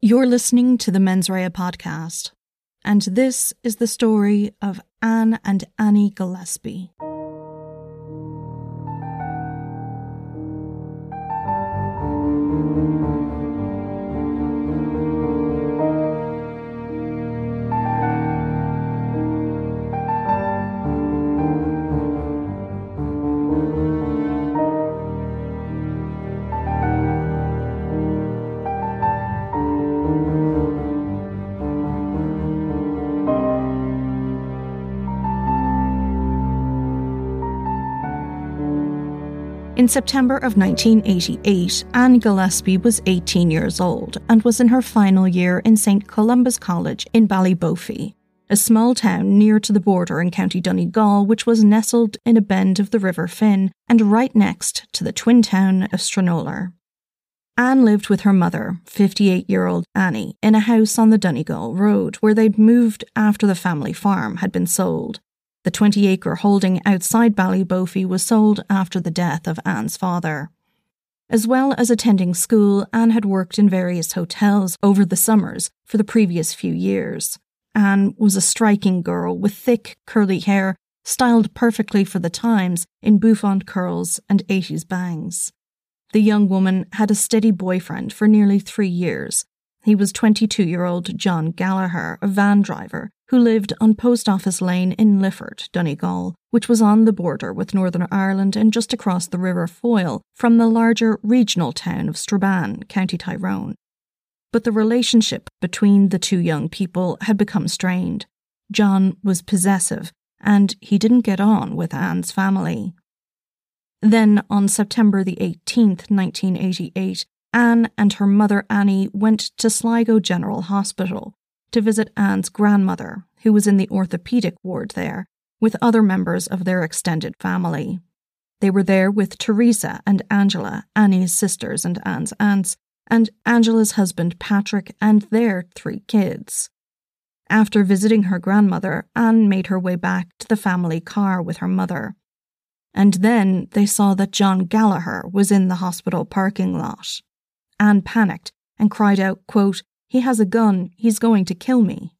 You're listening to the Mens Rea podcast, and this is the story of Anne and Annie Gillespie. In September of 1988, Anne Gillespie was 18 years old and was in her final year in St Columba's College in Ballybofey, a small town near to the border in County Donegal, which was nestled in a bend of the River Finn and right next to the twin town of Stranorlar. Anne lived with her mother, 58 year old Annie, in a house on the Donegal Road where they'd moved after the family farm had been sold. The 20 acre holding outside Ballybofey was sold after the death of Anne's father. As well as attending school, Anne had worked in various hotels over the summers for the previous few years. Anne was a striking girl with thick, curly hair, styled perfectly for the times in bouffant curls and 80s bangs. The young woman had a steady boyfriend for nearly three years. He was 22 year old John Gallagher, a van driver who lived on Post Office Lane in Lifford, Donegal, which was on the border with Northern Ireland and just across the River Foyle from the larger regional town of Strabane, County Tyrone. But the relationship between the two young people had become strained. John was possessive, and he didn't get on with Anne's family. Then, on September the 18th, 1988, Anne and her mother Annie went to Sligo General Hospital to visit Anne's grandmother, who was in the orthopaedic ward there, with other members of their extended family. They were there with Teresa and Angela, Annie's sisters and Anne's aunts, and Angela's husband Patrick and their three kids. After visiting her grandmother, Anne made her way back to the family car with her mother. And then they saw that John Gallagher was in the hospital parking lot. Anne panicked and cried out, quote, he has a gun. He's going to kill me.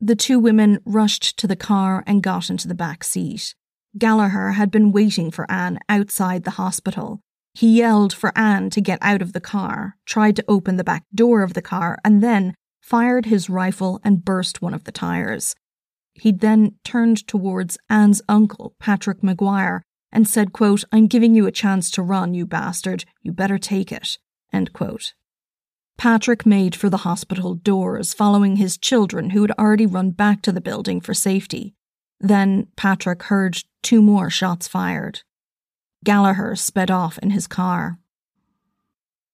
The two women rushed to the car and got into the back seat. Gallagher had been waiting for Anne outside the hospital. He yelled for Anne to get out of the car, tried to open the back door of the car, and then fired his rifle and burst one of the tires. He then turned towards Anne's uncle, Patrick Maguire, and said, quote, I'm giving you a chance to run, you bastard. You better take it. End quote. Patrick made for the hospital doors, following his children who had already run back to the building for safety. Then Patrick heard two more shots fired. Gallagher sped off in his car.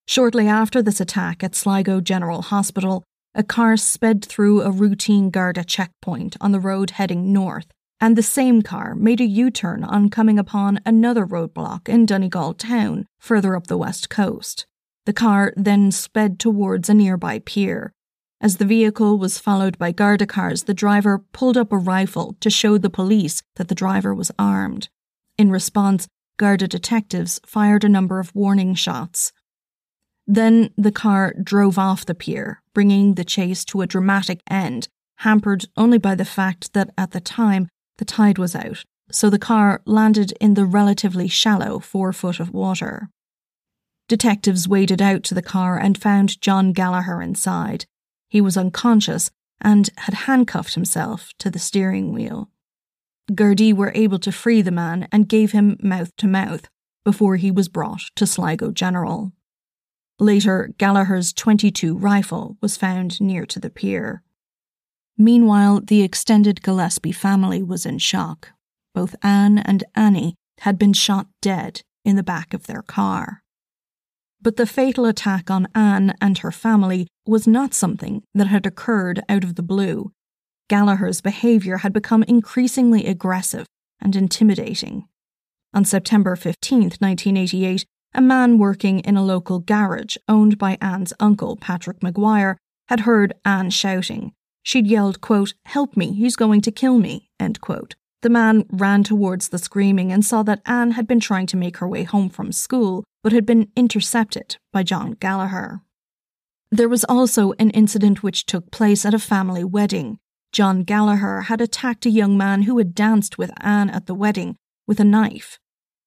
Shortly after this attack at Sligo General Hospital, a car sped through a routine Garda checkpoint on the road heading north, and the same car made a U turn on coming upon another roadblock in Donegal town, further up the west coast. The car then sped towards a nearby pier. As the vehicle was followed by Garda cars, the driver pulled up a rifle to show the police that the driver was armed. In response, Garda detectives fired a number of warning shots. Then the car drove off the pier, bringing the chase to a dramatic end, hampered only by the fact that at the time the tide was out, so the car landed in the relatively shallow four foot of water. Detectives waded out to the car and found John Gallagher inside. He was unconscious and had handcuffed himself to the steering wheel. Gardaí were able to free the man and gave him mouth to mouth before he was brought to Sligo General. Later, Gallagher's 22 rifle was found near to the pier. Meanwhile, the extended Gillespie family was in shock. Both Anne and Annie had been shot dead in the back of their car. But the fatal attack on Anne and her family was not something that had occurred out of the blue. Gallagher's behaviour had become increasingly aggressive and intimidating. On September 15, 1988, a man working in a local garage owned by Anne's uncle, Patrick Maguire, had heard Anne shouting. She'd yelled, quote, Help me, he's going to kill me, end quote. The man ran towards the screaming and saw that Anne had been trying to make her way home from school, but had been intercepted by John Gallagher. There was also an incident which took place at a family wedding. John Gallagher had attacked a young man who had danced with Anne at the wedding with a knife.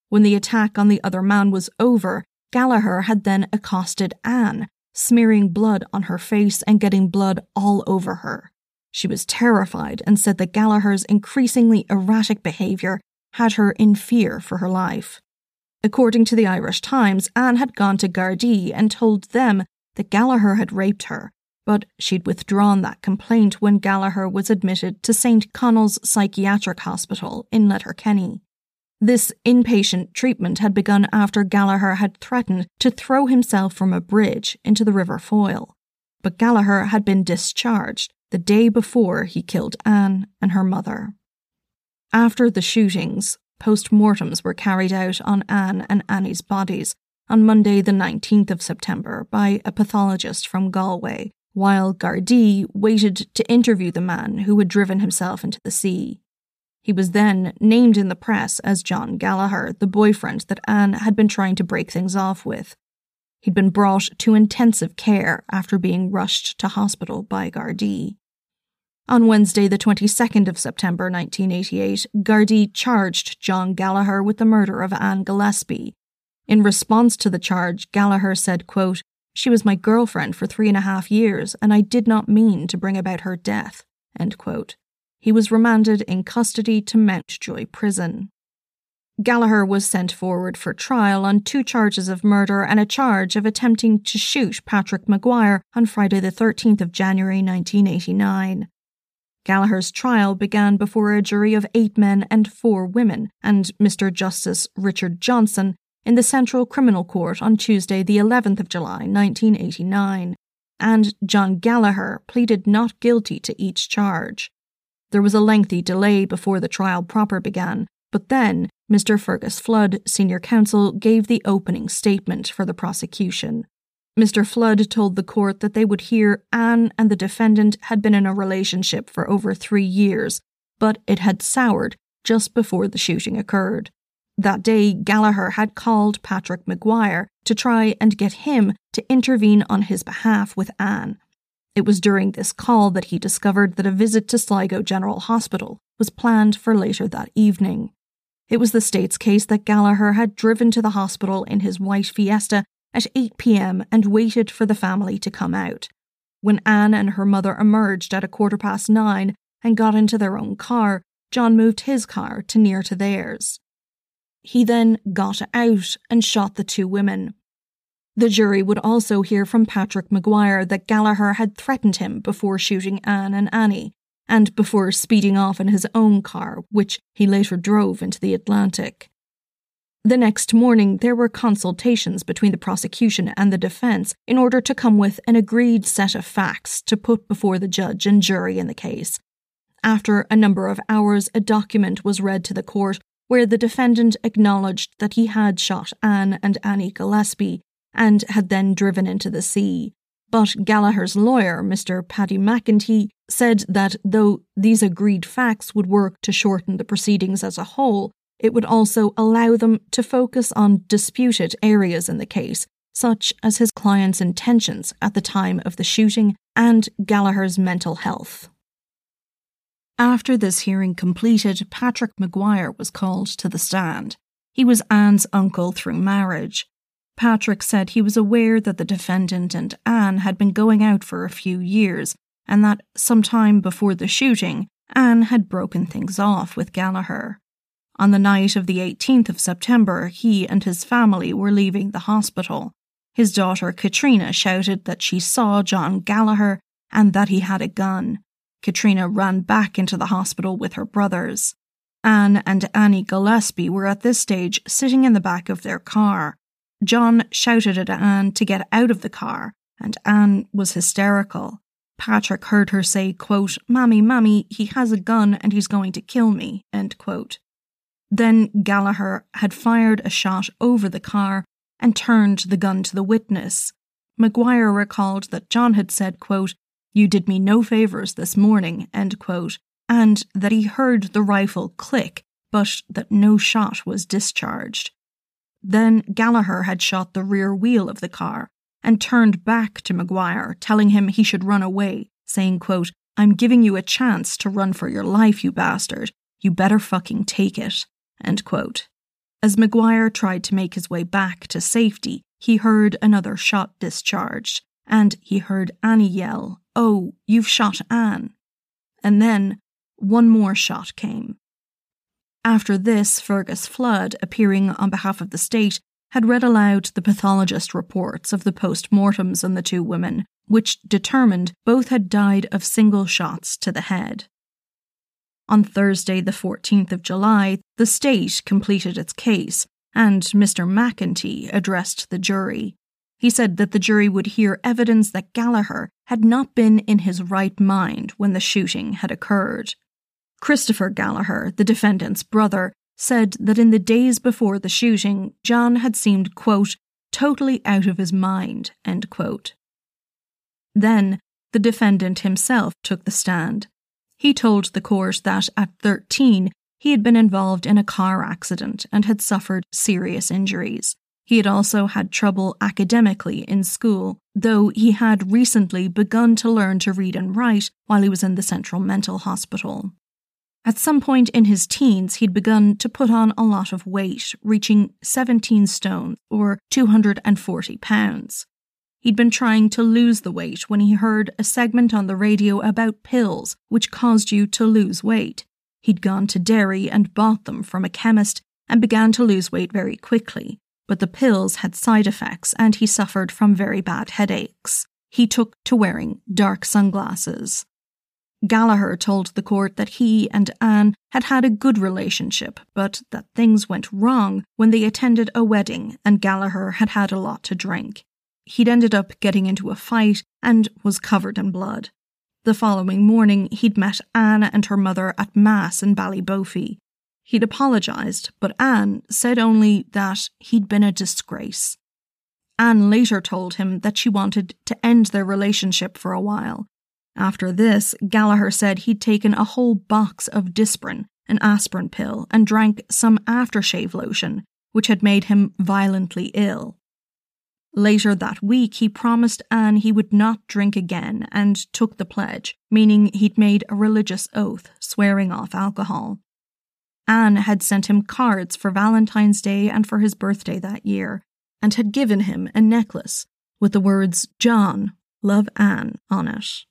When the attack on the other man was over, Gallagher had then accosted Anne, smearing blood on her face and getting blood all over her. She was terrified and said that Gallagher's increasingly erratic behaviour had her in fear for her life. According to the Irish Times, Anne had gone to Gardaí and told them that Gallagher had raped her, but she'd withdrawn that complaint when Gallagher was admitted to St. Conal's Psychiatric Hospital in Letterkenny. This inpatient treatment had begun after Gallagher had threatened to throw himself from a bridge into the River Foyle. But Gallagher had been discharged the day before he killed Anne and her mother. After the shootings, post mortems were carried out on Anne and Annie's bodies on Monday, the 19th of September, by a pathologist from Galway, while Gardaí waited to interview the man who had driven himself into the sea. He was then named in the press as John Gallagher, the boyfriend that Anne had been trying to break things off with. He'd been brought to intensive care after being rushed to hospital by Gardaí. On Wednesday, the 22nd of September 1988, Gardaí charged John Gallagher with the murder of Anne Gillespie. In response to the charge, Gallagher said, quote, She was my girlfriend for three and a half years, and I did not mean to bring about her death. End quote. He was remanded in custody to Mountjoy Prison. Gallagher was sent forward for trial on two charges of murder and a charge of attempting to shoot Patrick Maguire on Friday, the 13th of January 1989. Gallagher's trial began before a jury of eight men and four women, and Mr. Justice Richard Johnson in the Central Criminal Court on Tuesday, the 11th of July, 1989, and John Gallagher pleaded not guilty to each charge. There was a lengthy delay before the trial proper began, but then Mr. Fergus Flood, senior counsel, gave the opening statement for the prosecution. Mr. Flood told the court that they would hear Anne and the defendant had been in a relationship for over three years, but it had soured just before the shooting occurred. That day, Gallagher had called Patrick McGuire to try and get him to intervene on his behalf with Anne. It was during this call that he discovered that a visit to Sligo General Hospital was planned for later that evening. It was the state's case that Gallagher had driven to the hospital in his white Fiesta at 8 pm and waited for the family to come out. When Anne and her mother emerged at a quarter past nine and got into their own car, John moved his car to near to theirs. He then got out and shot the two women. The jury would also hear from Patrick McGuire that Gallagher had threatened him before shooting Anne and Annie, and before speeding off in his own car, which he later drove into the Atlantic. The next morning, there were consultations between the prosecution and the defence in order to come with an agreed set of facts to put before the judge and jury in the case. After a number of hours, a document was read to the court where the defendant acknowledged that he had shot Anne and Annie Gillespie and had then driven into the sea. But Gallagher's lawyer, Mr. Paddy McEntee, said that though these agreed facts would work to shorten the proceedings as a whole, it would also allow them to focus on disputed areas in the case, such as his client's intentions at the time of the shooting and Gallagher's mental health. After this hearing completed, Patrick McGuire was called to the stand. He was Anne's uncle through marriage. Patrick said he was aware that the defendant and Anne had been going out for a few years, and that some time before the shooting, Anne had broken things off with Gallagher. On the night of the 18th of September, he and his family were leaving the hospital. His daughter Katrina shouted that she saw John Gallagher and that he had a gun. Katrina ran back into the hospital with her brothers. Anne and Annie Gillespie were at this stage sitting in the back of their car. John shouted at Anne to get out of the car, and Anne was hysterical. Patrick heard her say, quote, Mammy, Mammy, he has a gun and he's going to kill me, end quote. Then Gallagher had fired a shot over the car and turned the gun to the witness. McGuire recalled that John had said, quote, You did me no favours this morning, end quote, and that he heard the rifle click, but that no shot was discharged. Then Gallagher had shot the rear wheel of the car, and turned back to McGuire, telling him he should run away, saying, quote, I'm giving you a chance to run for your life, you bastard. You better fucking take it. As McGuire tried to make his way back to safety, he heard another shot discharged, and he heard Annie yell, Oh, you've shot Anne. And then one more shot came. After this, Fergus Flood, appearing on behalf of the state, had read aloud the pathologist reports of the post mortems on the two women, which determined both had died of single shots to the head. On Thursday, the 14th of July, the state completed its case, and Mr. McEntee addressed the jury. He said that the jury would hear evidence that Gallagher had not been in his right mind when the shooting had occurred. Christopher Gallagher, the defendant's brother, said that in the days before the shooting, John had seemed, quote, totally out of his mind, end quote. Then, the defendant himself took the stand. He told the court that at 13, he had been involved in a car accident and had suffered serious injuries. He had also had trouble academically in school, though he had recently begun to learn to read and write while he was in the Central Mental Hospital. At some point in his teens, he'd begun to put on a lot of weight, reaching 17 stone or 240 pounds. He'd been trying to lose the weight when he heard a segment on the radio about pills which caused you to lose weight. He'd gone to Derry and bought them from a chemist and began to lose weight very quickly, but the pills had side effects and he suffered from very bad headaches. He took to wearing dark sunglasses. Gallagher told the court that he and Anne had had a good relationship, but that things went wrong when they attended a wedding and Gallagher had had a lot to drink. He'd ended up getting into a fight and was covered in blood. The following morning, he'd met Anne and her mother at Mass in Ballybofey. He'd apologised, but Anne said only that he'd been a disgrace. Anne later told him that she wanted to end their relationship for a while, after this, Gallagher said he'd taken a whole box of Disprin, an aspirin pill, and drank some aftershave lotion, which had made him violently ill. Later that week, he promised Anne he would not drink again and took the pledge, meaning he'd made a religious oath, swearing off alcohol. Anne had sent him cards for Valentine's Day and for his birthday that year, and had given him a necklace with the words John, love Anne on it.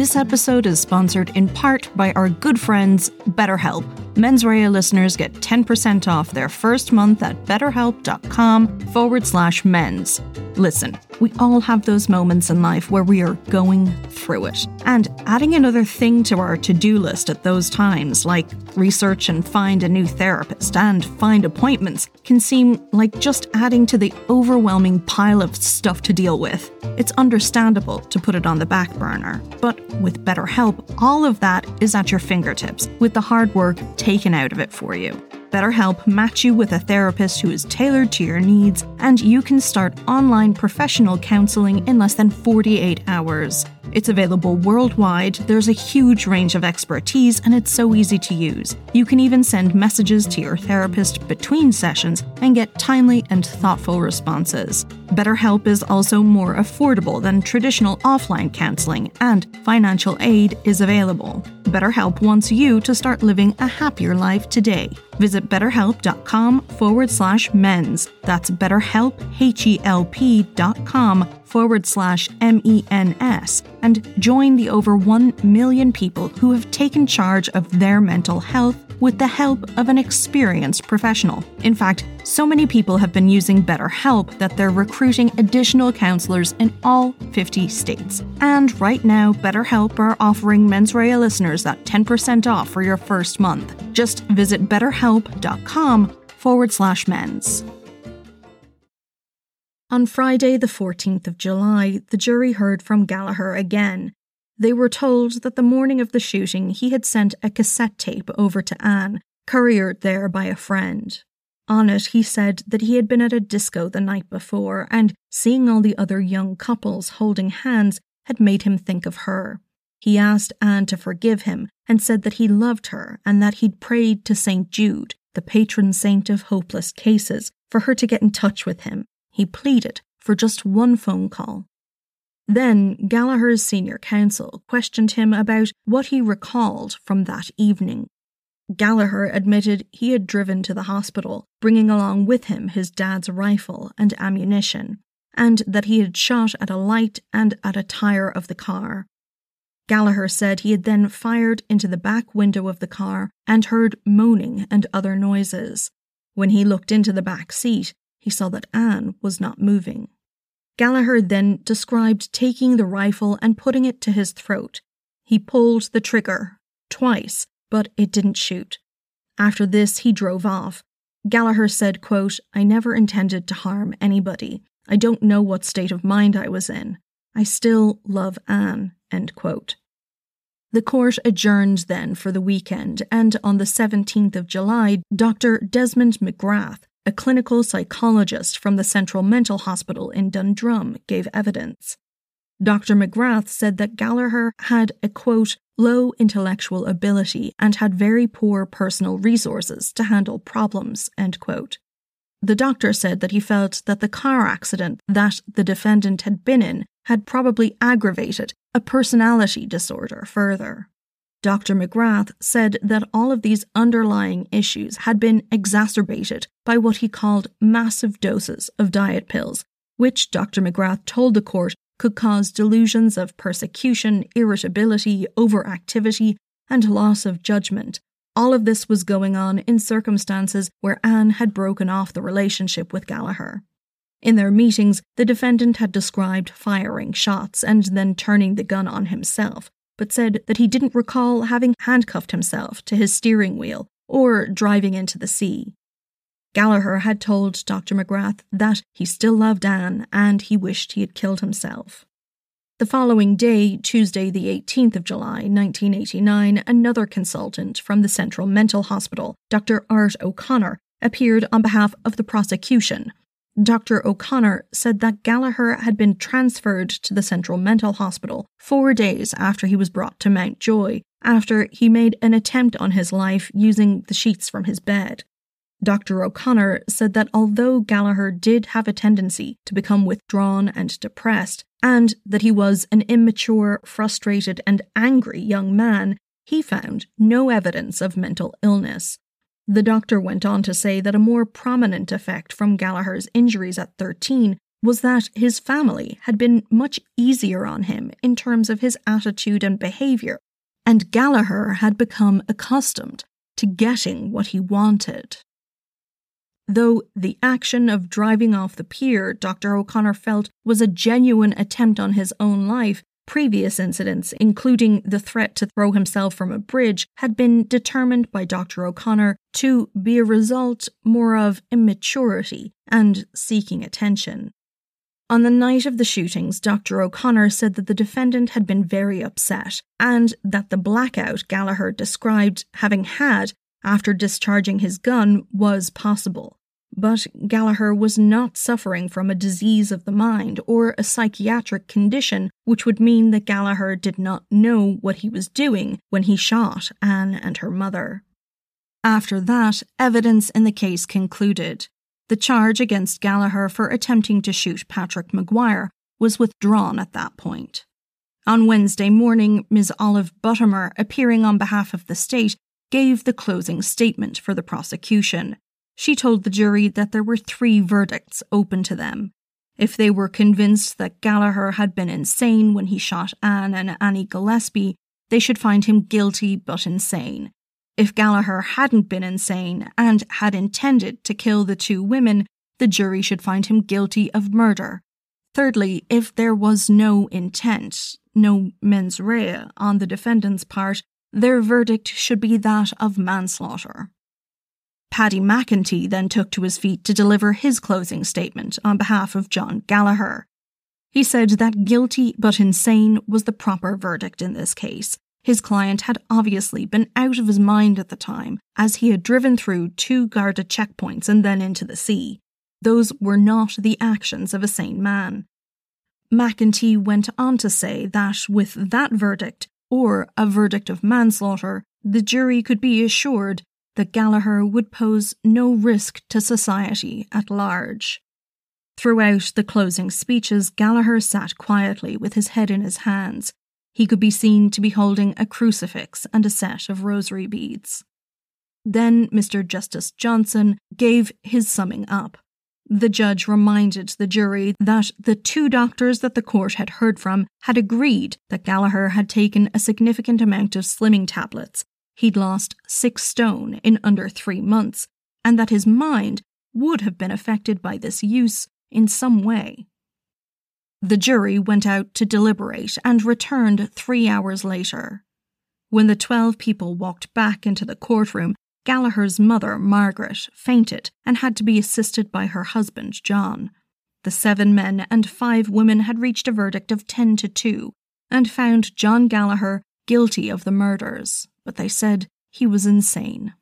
This episode is sponsored in part by our good friends, BetterHelp. Mens Rea listeners get 10% off their first month at betterhelp.com forward slash mens. Listen, we all have those moments in life where we are going through it. And adding another thing to our to do list at those times, like research and find a new therapist and find appointments, can seem like just adding to the overwhelming pile of stuff to deal with. It's understandable to put it on the back burner. But with BetterHelp, all of that is at your fingertips, with the hard work taken out of it for you. BetterHelp match you with a therapist who is tailored to your needs, and you can start online professional counseling in less than 48 hours. It's available worldwide, there's a huge range of expertise, and it's so easy to use. You can even send messages to your therapist between sessions and get timely and thoughtful responses. BetterHelp is also more affordable than traditional offline counseling, and financial aid is available. BetterHelp wants you to start living a happier life today. Visit betterhelp.com forward slash mens. That's betterhelp, H-E-L-P dot com forward slash MENS and join the over 1 million people who have taken charge of their mental health with the help of an experienced professional. In fact, so many people have been using BetterHelp that they're recruiting additional counselors in all 50 states. And right now, BetterHelp are offering Mens Menswear listeners that 10% off for your first month. Just visit betterhelp.com forward slash mens. On Friday, the 14th of July, the jury heard from Gallagher again. They were told that the morning of the shooting he had sent a cassette tape over to Anne, couriered there by a friend. On it, he said that he had been at a disco the night before, and seeing all the other young couples holding hands had made him think of her. He asked Anne to forgive him and said that he loved her and that he'd prayed to St. Jude, the patron saint of hopeless cases, for her to get in touch with him. He pleaded for just one phone call. Then Gallagher's senior counsel questioned him about what he recalled from that evening. Gallagher admitted he had driven to the hospital, bringing along with him his dad's rifle and ammunition, and that he had shot at a light and at a tire of the car. Gallagher said he had then fired into the back window of the car and heard moaning and other noises. When he looked into the back seat, he saw that Anne was not moving. Gallagher then described taking the rifle and putting it to his throat. He pulled the trigger twice, but it didn't shoot. After this, he drove off. Gallagher said, quote, I never intended to harm anybody. I don't know what state of mind I was in. I still love Anne. End quote. The court adjourned then for the weekend, and on the 17th of July, Dr. Desmond McGrath, a clinical psychologist from the Central Mental Hospital in Dundrum, gave evidence. Dr. McGrath said that Gallagher had a quote, low intellectual ability and had very poor personal resources to handle problems, end quote. The doctor said that he felt that the car accident that the defendant had been in had probably aggravated a personality disorder further. Dr. McGrath said that all of these underlying issues had been exacerbated by what he called massive doses of diet pills, which Dr. McGrath told the court could cause delusions of persecution, irritability, overactivity, and loss of judgment. All of this was going on in circumstances where Anne had broken off the relationship with Gallagher. In their meetings, the defendant had described firing shots and then turning the gun on himself, but said that he didn't recall having handcuffed himself to his steering wheel or driving into the sea. Gallagher had told Dr. McGrath that he still loved Anne and he wished he had killed himself. The following day, Tuesday, the 18th of July, 1989, another consultant from the Central Mental Hospital, Dr. Art O'Connor, appeared on behalf of the prosecution Dr. O'Connor said that Gallagher had been transferred to the Central Mental Hospital four days after he was brought to Mountjoy, after he made an attempt on his life using the sheets from his bed. Dr. O'Connor said that although Gallagher did have a tendency to become withdrawn and depressed, and that he was an immature, frustrated, and angry young man, he found no evidence of mental illness. The doctor went on to say that a more prominent effect from Gallagher's injuries at 13 was that his family had been much easier on him in terms of his attitude and behaviour, and Gallagher had become accustomed to getting what he wanted. Though the action of driving off the pier, Dr. O'Connor felt was a genuine attempt on his own life, Previous incidents, including the threat to throw himself from a bridge, had been determined by Dr. O'Connor to be a result more of immaturity and seeking attention. On the night of the shootings, Dr. O'Connor said that the defendant had been very upset and that the blackout Gallagher described having had after discharging his gun was possible. But Gallagher was not suffering from a disease of the mind or a psychiatric condition, which would mean that Gallagher did not know what he was doing when he shot Anne and her mother. After that, evidence in the case concluded. The charge against Gallagher for attempting to shoot Patrick McGuire was withdrawn at that point. On Wednesday morning, Ms. Olive Buttimer, appearing on behalf of the state, gave the closing statement for the prosecution. She told the jury that there were three verdicts open to them. If they were convinced that Gallagher had been insane when he shot Anne and Annie Gillespie, they should find him guilty but insane. If Gallagher hadn't been insane and had intended to kill the two women, the jury should find him guilty of murder. Thirdly, if there was no intent, no mens rea on the defendant's part, their verdict should be that of manslaughter. Paddy McEntee then took to his feet to deliver his closing statement on behalf of John Gallagher. He said that guilty but insane was the proper verdict in this case. His client had obviously been out of his mind at the time, as he had driven through two guarded checkpoints and then into the sea. Those were not the actions of a sane man. McEntee went on to say that with that verdict, or a verdict of manslaughter, the jury could be assured that Gallagher would pose no risk to society at large. Throughout the closing speeches, Gallagher sat quietly with his head in his hands. He could be seen to be holding a crucifix and a set of rosary beads. Then Mr. Justice Johnson gave his summing up. The judge reminded the jury that the two doctors that the court had heard from had agreed that Gallagher had taken a significant amount of slimming tablets. He'd lost six stone in under three months, and that his mind would have been affected by this use in some way. The jury went out to deliberate and returned three hours later. When the twelve people walked back into the courtroom, Gallagher's mother, Margaret, fainted and had to be assisted by her husband, John. The seven men and five women had reached a verdict of 10 to 2 and found John Gallagher guilty of the murders, but they said he was insane.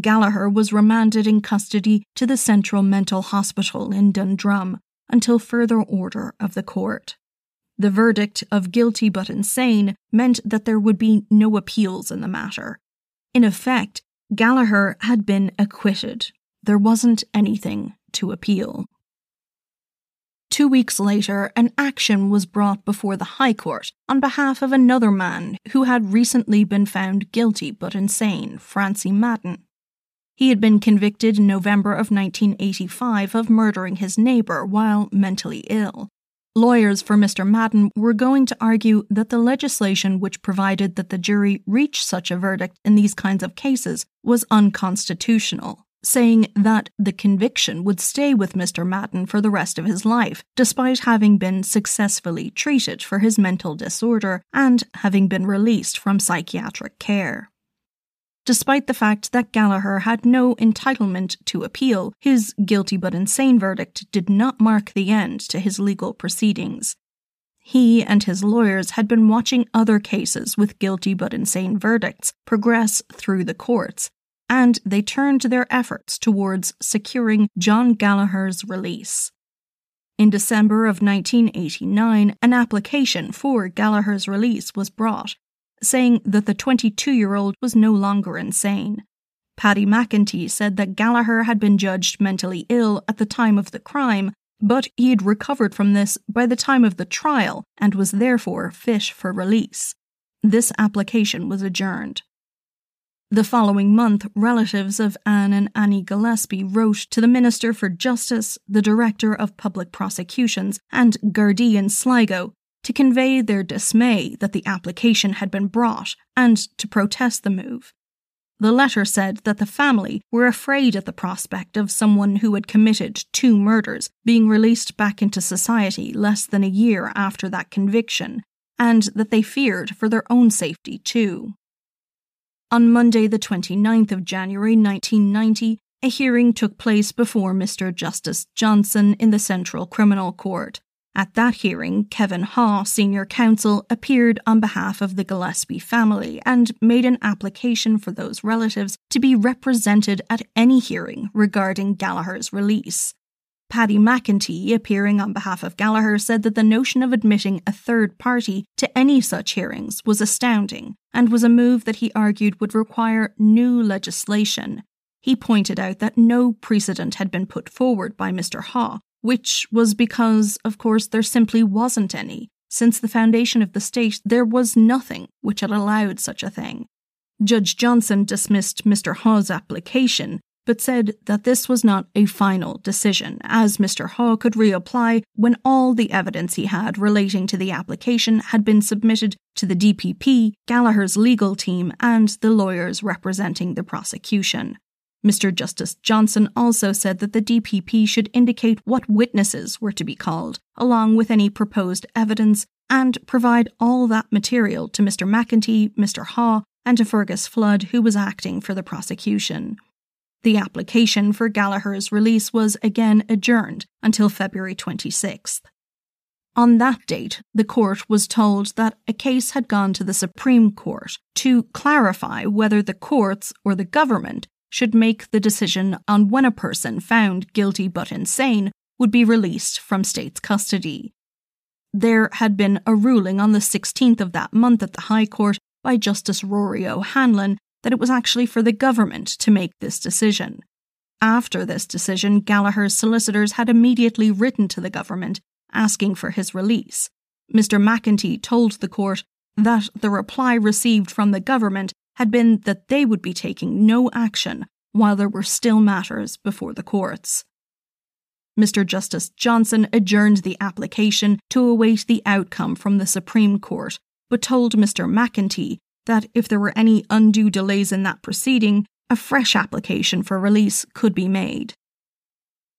Gallagher was remanded in custody to the Central Mental Hospital in Dundrum until further order of the court. The verdict of guilty but insane meant that there would be no appeals in the matter, in effect, Gallagher had been acquitted. There wasn't anything to appeal. Two weeks later, an action was brought before the High Court on behalf of another man who had recently been found guilty but insane, Francie Madden. He had been convicted in November of 1985 of murdering his neighbour while mentally ill, Lawyers for Mr. Madden were going to argue that the legislation which provided that the jury reach such a verdict in these kinds of cases was unconstitutional, saying that the conviction would stay with Mr. Madden for the rest of his life, despite having been successfully treated for his mental disorder and having been released from psychiatric care. Despite the fact that Gallagher had no entitlement to appeal, his guilty but insane verdict did not mark the end to his legal proceedings. He and his lawyers had been watching other cases with guilty but insane verdicts progress through the courts, and they turned their efforts towards securing John Gallagher's release. In December of 1989, an application for Gallagher's release was brought, saying that the 22 year old was no longer insane. Paddy McEntee said that Gallagher had been judged mentally ill at the time of the crime, but he had recovered from this by the time of the trial and was therefore fit for release. This application was adjourned. The following month, relatives of Anne and Annie Gillespie wrote to the Minister for Justice, the Director of Public Prosecutions, and Gardaí in Sligo to convey their dismay that the application had been brought and to protest the move. The letter said that the family were afraid at the prospect of someone who had committed two murders being released back into society less than a year after that conviction, and that they feared for their own safety too. On Monday, the 29th of January 1990, a hearing took place before Mr. Justice Johnson in the Central Criminal Court, at that hearing, Kevin Haugh, senior counsel, appeared on behalf of the Gillespie family and made an application for those relatives to be represented at any hearing regarding Gallagher's release. Paddy McEntee, appearing on behalf of Gallagher, said that the notion of admitting a third party to any such hearings was astounding and was a move that he argued would require new legislation. He pointed out that no precedent had been put forward by Mr. Haugh which was because, of course, there simply wasn't any. Since the foundation of the state, there was nothing which had allowed such a thing. Judge Johnson dismissed Mr. Haugh's application, but said that this was not a final decision, as Mr. Haugh could reapply when all the evidence he had relating to the application had been submitted to the DPP, Gallagher's legal team, and the lawyers representing the prosecution. Mr. Justice Johnson also said that the DPP should indicate what witnesses were to be called, along with any proposed evidence, and provide all that material to Mr. McEntee, Mr. Haugh, and to Fergus Flood, who was acting for the prosecution. The application for Gallagher's release was again adjourned until February 26th. On that date, the court was told that a case had gone to the Supreme Court to clarify whether the courts or the government should make the decision on when a person found guilty but insane would be released from state's custody. There had been a ruling on the 16th of that month at the High Court by Justice Rory O'Hanlon that it was actually for the government to make this decision. After this decision, Gallagher's solicitors had immediately written to the government asking for his release. Mr. McEntee told the court that the reply received from the government had been that they would be taking no action while there were still matters before the courts. Mr. Justice Johnson adjourned the application to await the outcome from the Supreme Court, but told Mr. McEntee that if there were any undue delays in that proceeding, a fresh application for release could be made.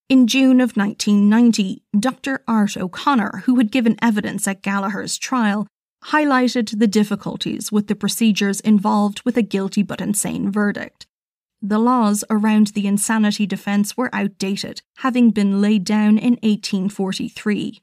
In June of 1990, Dr. Art O'Connor, who had given evidence at Gallagher's trial, highlighted the difficulties with the procedures involved with a guilty but insane verdict. The laws around the insanity defence were outdated, having been laid down in 1843.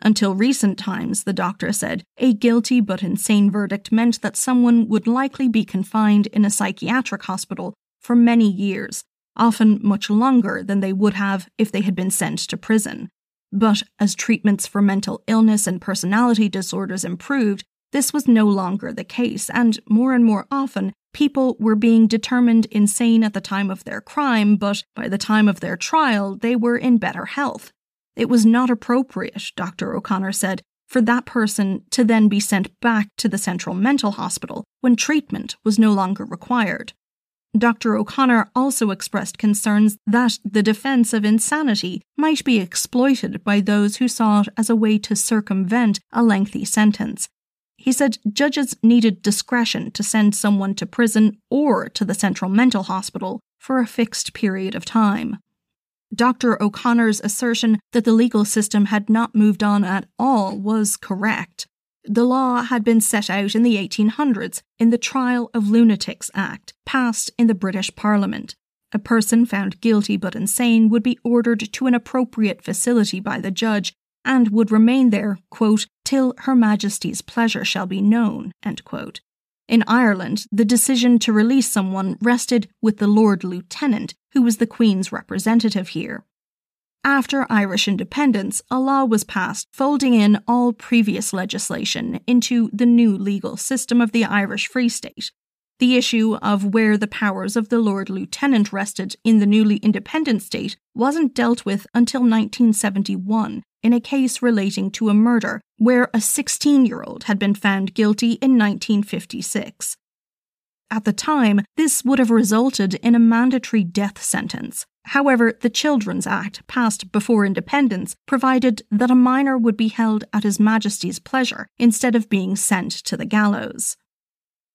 Until recent times, the doctor said, a guilty but insane verdict meant that someone would likely be confined in a psychiatric hospital for many years, often much longer than they would have if they had been sent to prison. But as treatments for mental illness and personality disorders improved, this was no longer the case, and more and more often, people were being determined insane at the time of their crime, but by the time of their trial, they were in better health. It was not appropriate, Dr. O'Connor said, for that person to then be sent back to the Central Mental Hospital when treatment was no longer required. Dr. O'Connor also expressed concerns that the defence of insanity might be exploited by those who saw it as a way to circumvent a lengthy sentence. He said judges needed discretion to send someone to prison or to the Central Mental Hospital for a fixed period of time. Dr. O'Connor's assertion that the legal system had not moved on at all was correct. The law had been set out in the 1800s in the Trial of Lunatics Act, passed in the British Parliament. A person found guilty but insane would be ordered to an appropriate facility by the judge and would remain there, quote, till Her Majesty's pleasure shall be known, In Ireland, the decision to release someone rested with the Lord Lieutenant, who was the Queen's representative here. After Irish independence, a law was passed folding in all previous legislation into the new legal system of the Irish Free State. The issue of where the powers of the Lord Lieutenant rested in the newly independent state wasn't dealt with until 1971 in a case relating to a murder where a 16 year old had been found guilty in 1956. At the time, this would have resulted in a mandatory death sentence, However, the Children's Act, passed before independence, provided that a minor would be held at His Majesty's pleasure instead of being sent to the gallows.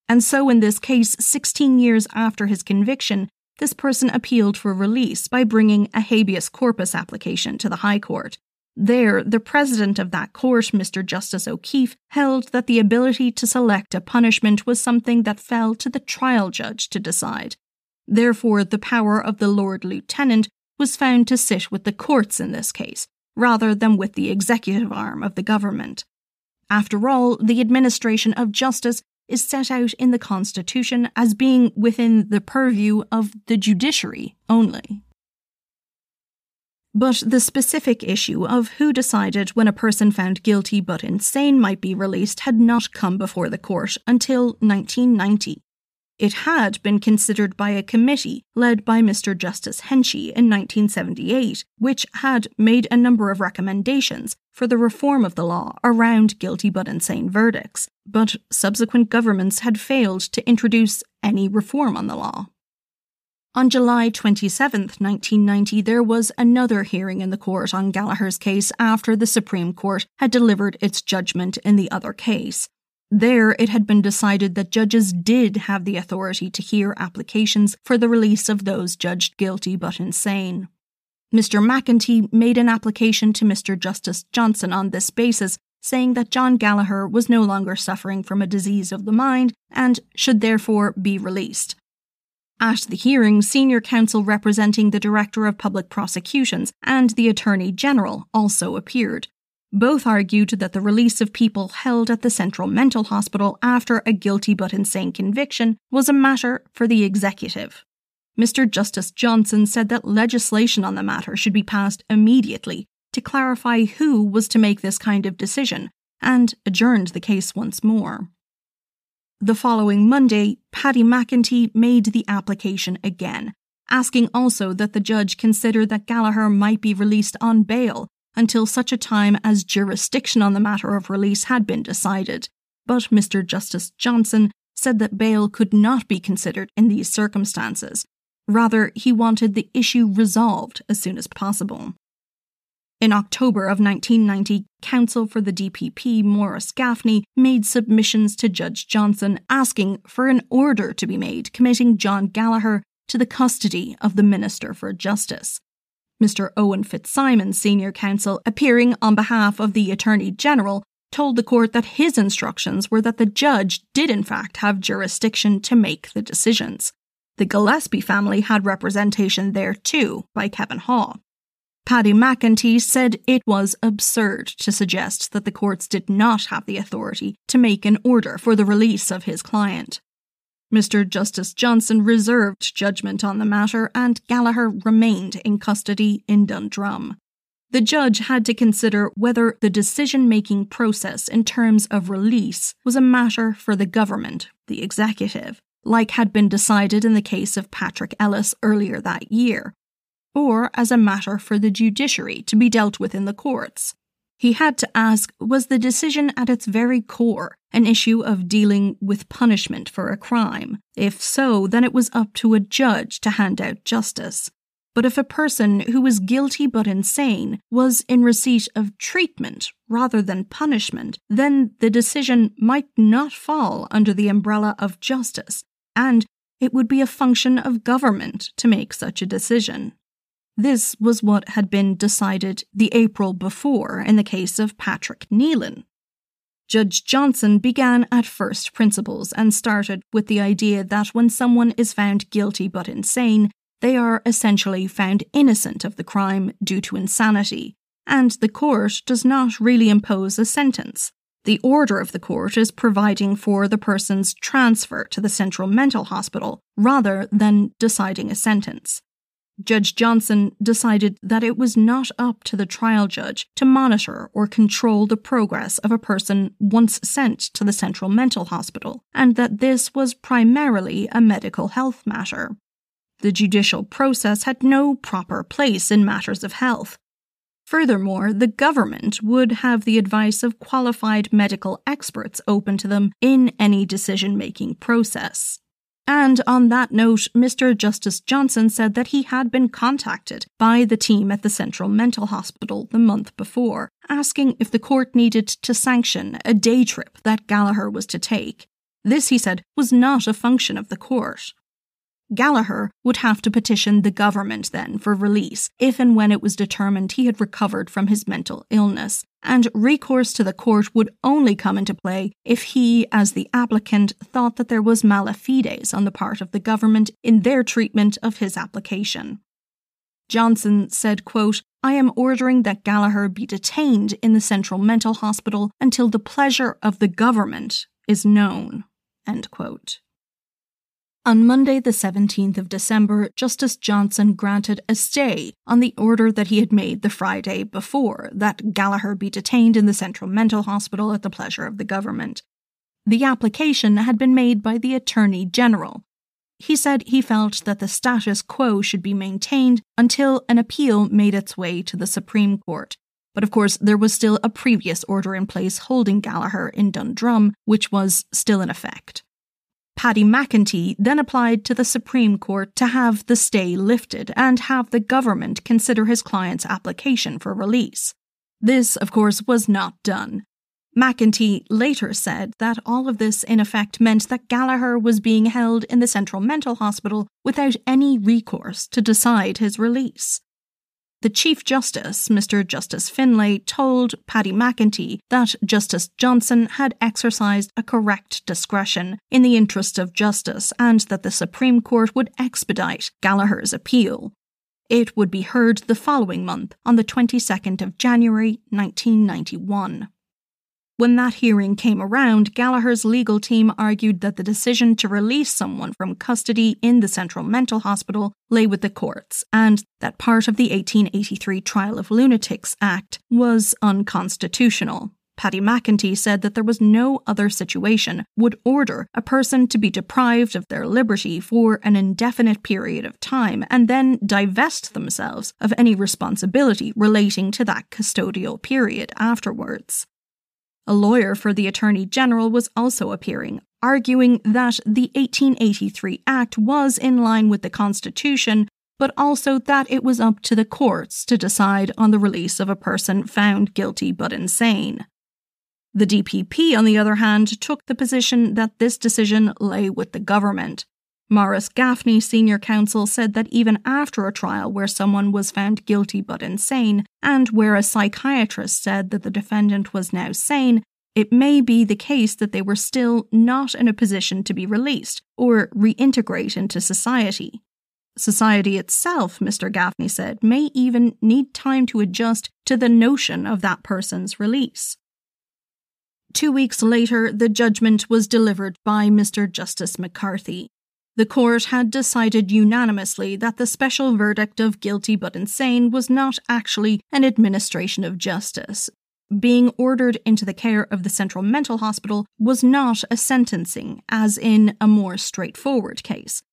And so, in this case, 16 years after his conviction, this person appealed for release by bringing a habeas corpus application to the High Court. There, the president of that court, Mr. Justice O'Keefe, held that the ability to select a punishment was something that fell to the trial judge to decide, Therefore, the power of the Lord Lieutenant was found to sit with the courts in this case, rather than with the executive arm of the government. After all, the administration of justice is set out in the Constitution as being within the purview of the judiciary only. But the specific issue of who decided when a person found guilty but insane might be released had not come before the court until 1990. It had been considered by a committee led by Mr. Justice Henchy in 1978, which had made a number of recommendations for the reform of the law around guilty but insane verdicts, but subsequent governments had failed to introduce any reform on the law. On July 27, 1990, there was another hearing in the court on Gallagher's case after the Supreme Court had delivered its judgment in the other case. There, it had been decided that judges did have the authority to hear applications for the release of those judged guilty but insane. Mr. McEntee made an application to Mr. Justice Johnson on this basis, saying that John Gallagher was no longer suffering from a disease of the mind and should therefore be released. At the hearing, senior counsel representing the Director of Public Prosecutions and the Attorney General also appeared, both argued that the release of people held at the Central Mental Hospital after a guilty but insane conviction was a matter for the executive. Mr. Justice Johnson said that legislation on the matter should be passed immediately to clarify who was to make this kind of decision and adjourned the case once more. The following Monday, Paddy McEntee made the application again, asking also that the judge consider that Gallagher might be released on bail until such a time as jurisdiction on the matter of release had been decided. But Mr. Justice Johnson said that bail could not be considered in these circumstances. Rather, he wanted the issue resolved as soon as possible. In October of 1990, counsel for the DPP, Maurice Gaffney, made submissions to Judge Johnson asking for an order to be made committing John Gallagher to the custody of the Minister for Justice. Mr. Owen Fitzsimon, senior counsel, appearing on behalf of the Attorney General, told the court that his instructions were that the judge did in fact have jurisdiction to make the decisions. The Gillespie family had representation there too by Kevin Haugh. Paddy McEntee said it was absurd to suggest that the courts did not have the authority to make an order for the release of his client. Mr. Justice Johnson reserved judgment on the matter and Gallagher remained in custody in Dundrum. The judge had to consider whether the decision making process in terms of release was a matter for the government, the executive, like had been decided in the case of Patrick Ellis earlier that year, or as a matter for the judiciary to be dealt with in the courts. He had to ask was the decision at its very core an issue of dealing with punishment for a crime? If so, then it was up to a judge to hand out justice. But if a person who was guilty but insane was in receipt of treatment rather than punishment, then the decision might not fall under the umbrella of justice, and it would be a function of government to make such a decision. This was what had been decided the April before in the case of Patrick Nealon. Judge Johnson began at first principles and started with the idea that when someone is found guilty but insane, they are essentially found innocent of the crime due to insanity, and the court does not really impose a sentence. The order of the court is providing for the person's transfer to the Central Mental Hospital rather than deciding a sentence. Judge Johnson decided that it was not up to the trial judge to monitor or control the progress of a person once sent to the Central Mental Hospital, and that this was primarily a medical health matter. The judicial process had no proper place in matters of health. Furthermore, the government would have the advice of qualified medical experts open to them in any decision making process. And on that note, Mr. Justice Johnson said that he had been contacted by the team at the Central Mental Hospital the month before, asking if the court needed to sanction a day trip that Gallagher was to take. This, he said, was not a function of the court. Gallagher would have to petition the government then for release if and when it was determined he had recovered from his mental illness, and recourse to the court would only come into play if he, as the applicant, thought that there was malafides on the part of the government in their treatment of his application. Johnson said, quote, I am ordering that Gallagher be detained in the Central Mental Hospital until the pleasure of the government is known. End quote. On Monday, the 17th of December, Justice Johnson granted a stay on the order that he had made the Friday before that Gallagher be detained in the Central Mental Hospital at the pleasure of the government. The application had been made by the Attorney General. He said he felt that the status quo should be maintained until an appeal made its way to the Supreme Court. But of course, there was still a previous order in place holding Gallagher in Dundrum, which was still in effect. Paddy McEntee then applied to the Supreme Court to have the stay lifted and have the government consider his client's application for release. This, of course, was not done. McEntee later said that all of this in effect meant that Gallagher was being held in the Central Mental Hospital without any recourse to decide his release. The Chief Justice, Mr. Justice Finlay, told Paddy McEntee that Justice Johnson had exercised a correct discretion in the interest of justice and that the Supreme Court would expedite Gallagher's appeal. It would be heard the following month, on the 22nd of January 1991. When that hearing came around, Gallagher's legal team argued that the decision to release someone from custody in the Central Mental Hospital lay with the courts, and that part of the 1883 Trial of Lunatics Act was unconstitutional. Paddy McEntee said that there was no other situation would order a person to be deprived of their liberty for an indefinite period of time and then divest themselves of any responsibility relating to that custodial period afterwards. A lawyer for the Attorney General was also appearing, arguing that the 1883 Act was in line with the Constitution, but also that it was up to the courts to decide on the release of a person found guilty but insane. The DPP, on the other hand, took the position that this decision lay with the government. Maurice Gaffney, senior counsel, said that even after a trial where someone was found guilty but insane, and where a psychiatrist said that the defendant was now sane, it may be the case that they were still not in a position to be released or reintegrate into society. Society itself, Mr. Gaffney said, may even need time to adjust to the notion of that person's release. Two weeks later, the judgment was delivered by Mr. Justice McCarthy. The court had decided unanimously that the special verdict of guilty but insane was not actually an administration of justice. Being ordered into the care of the Central Mental Hospital was not a sentencing, as in a more straightforward case.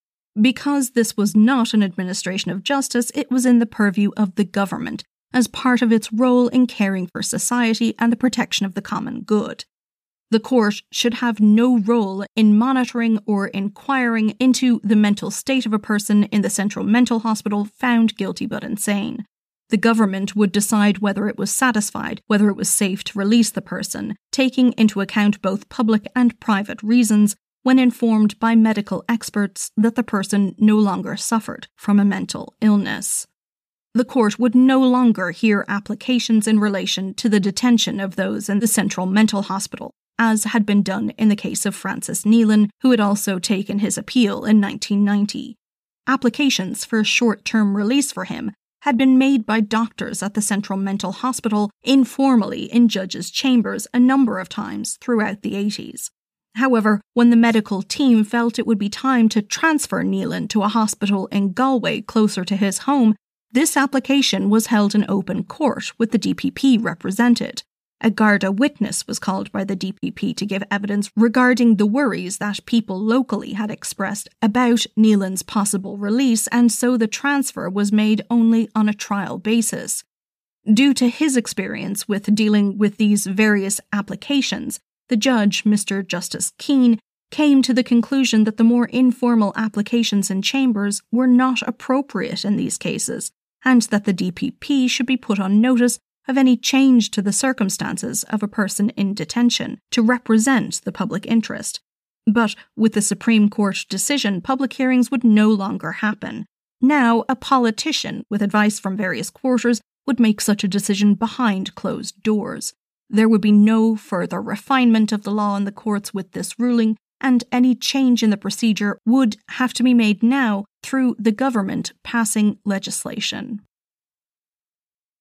Because this was not an administration of justice, it was in the purview of the government, as part of its role in caring for society and the protection of the common good. The court should have no role in monitoring or inquiring into the mental state of a person in the central mental hospital found guilty but insane. The government would decide whether it was satisfied, whether it was safe to release the person, taking into account both public and private reasons when informed by medical experts that the person no longer suffered from a mental illness. The court would no longer hear applications in relation to the detention of those in the Central Mental Hospital, as had been done in the case of Francis Nealon, who had also taken his appeal in 1990. Applications for short term release for him had been made by doctors at the Central Mental Hospital informally in judges' chambers a number of times throughout the 80s. However, when the medical team felt it would be time to transfer Nealon to a hospital in Galway closer to his home, this application was held in open court with the DPP represented, a Garda witness was called by the DPP to give evidence regarding the worries that people locally had expressed about Nealon's possible release, and so the transfer was made only on a trial basis. Due to his experience with dealing with these various applications, the judge, Mr. Justice Keane, came to the conclusion that the more informal applications in chambers were not appropriate in these cases, and that the DPP should be put on notice of any change to the circumstances of a person in detention to represent the public interest. But with the Supreme Court decision, public hearings would no longer happen. Now, a politician, with advice from various quarters, would make such a decision behind closed doors. There would be no further refinement of the law in the courts with this ruling, and any change in the procedure would have to be made now through the government passing legislation.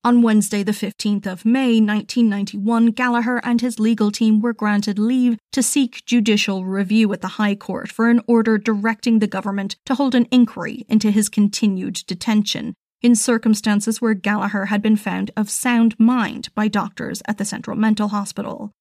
On Wednesday, the 15th of May 1991, Gallagher and his legal team were granted leave to seek judicial review at the High Court for an order directing the government to hold an inquiry into his continued detention in circumstances where Gallagher had been found of sound mind by doctors at the Central Mental Hospital.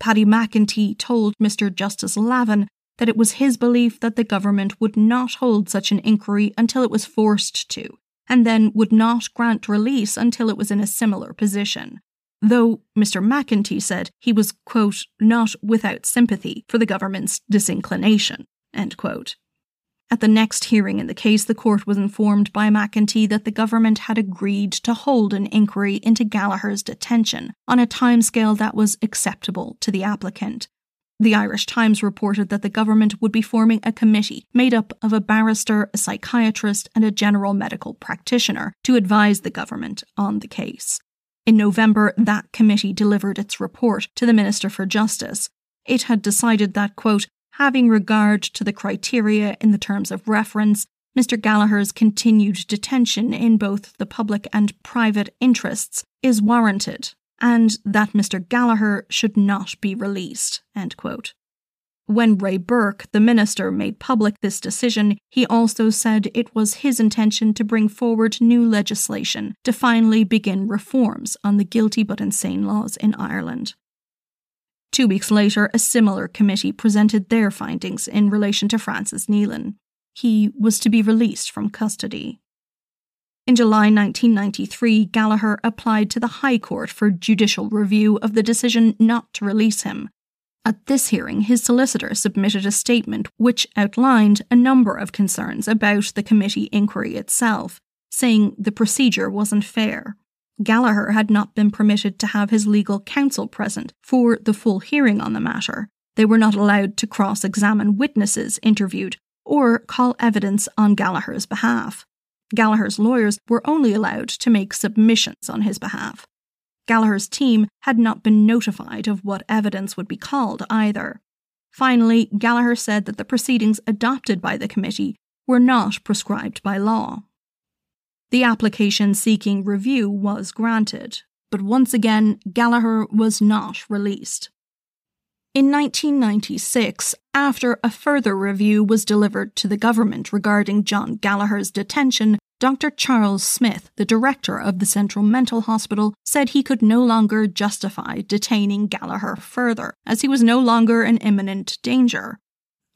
Paddy McEntee told Mr. Justice Lavin that it was his belief that the government would not hold such an inquiry until it was forced to, and then would not grant release until it was in a similar position. Though Mr. McEntee said he was, quote, not without sympathy for the government's disinclination, end quote. At the next hearing in the case, the court was informed by McEntee that the government had agreed to hold an inquiry into Gallagher's detention on a timescale that was acceptable to the applicant, the Irish Times reported that the government would be forming a committee made up of a barrister, a psychiatrist, and a general medical practitioner to advise the government on the case. In November, that committee delivered its report to the Minister for Justice. It had decided that, quote, having regard to the criteria in the terms of reference, Mr. Gallagher's continued detention in both the public and private interests is warranted and that Mr. Gallagher should not be released. When Ray Burke, the minister, made public this decision, he also said it was his intention to bring forward new legislation to finally begin reforms on the guilty but insane laws in Ireland. Two weeks later, a similar committee presented their findings in relation to Francis Nealon. He was to be released from custody. In July 1993, Gallagher applied to the High Court for judicial review of the decision not to release him. At this hearing, his solicitor submitted a statement which outlined a number of concerns about the committee inquiry itself, saying the procedure wasn't fair. Gallagher had not been permitted to have his legal counsel present for the full hearing on the matter. They were not allowed to cross examine witnesses interviewed or call evidence on Gallagher's behalf. Gallagher's lawyers were only allowed to make submissions on his behalf. Gallagher's team had not been notified of what evidence would be called either. Finally, Gallagher said that the proceedings adopted by the committee were not prescribed by law. The application seeking review was granted, but once again, Gallagher was not released. In 1996, after a further review was delivered to the government regarding John Gallagher's detention, Dr. Charles Smith, the director of the Central Mental Hospital, said he could no longer justify detaining Gallagher further, as he was no longer an imminent danger.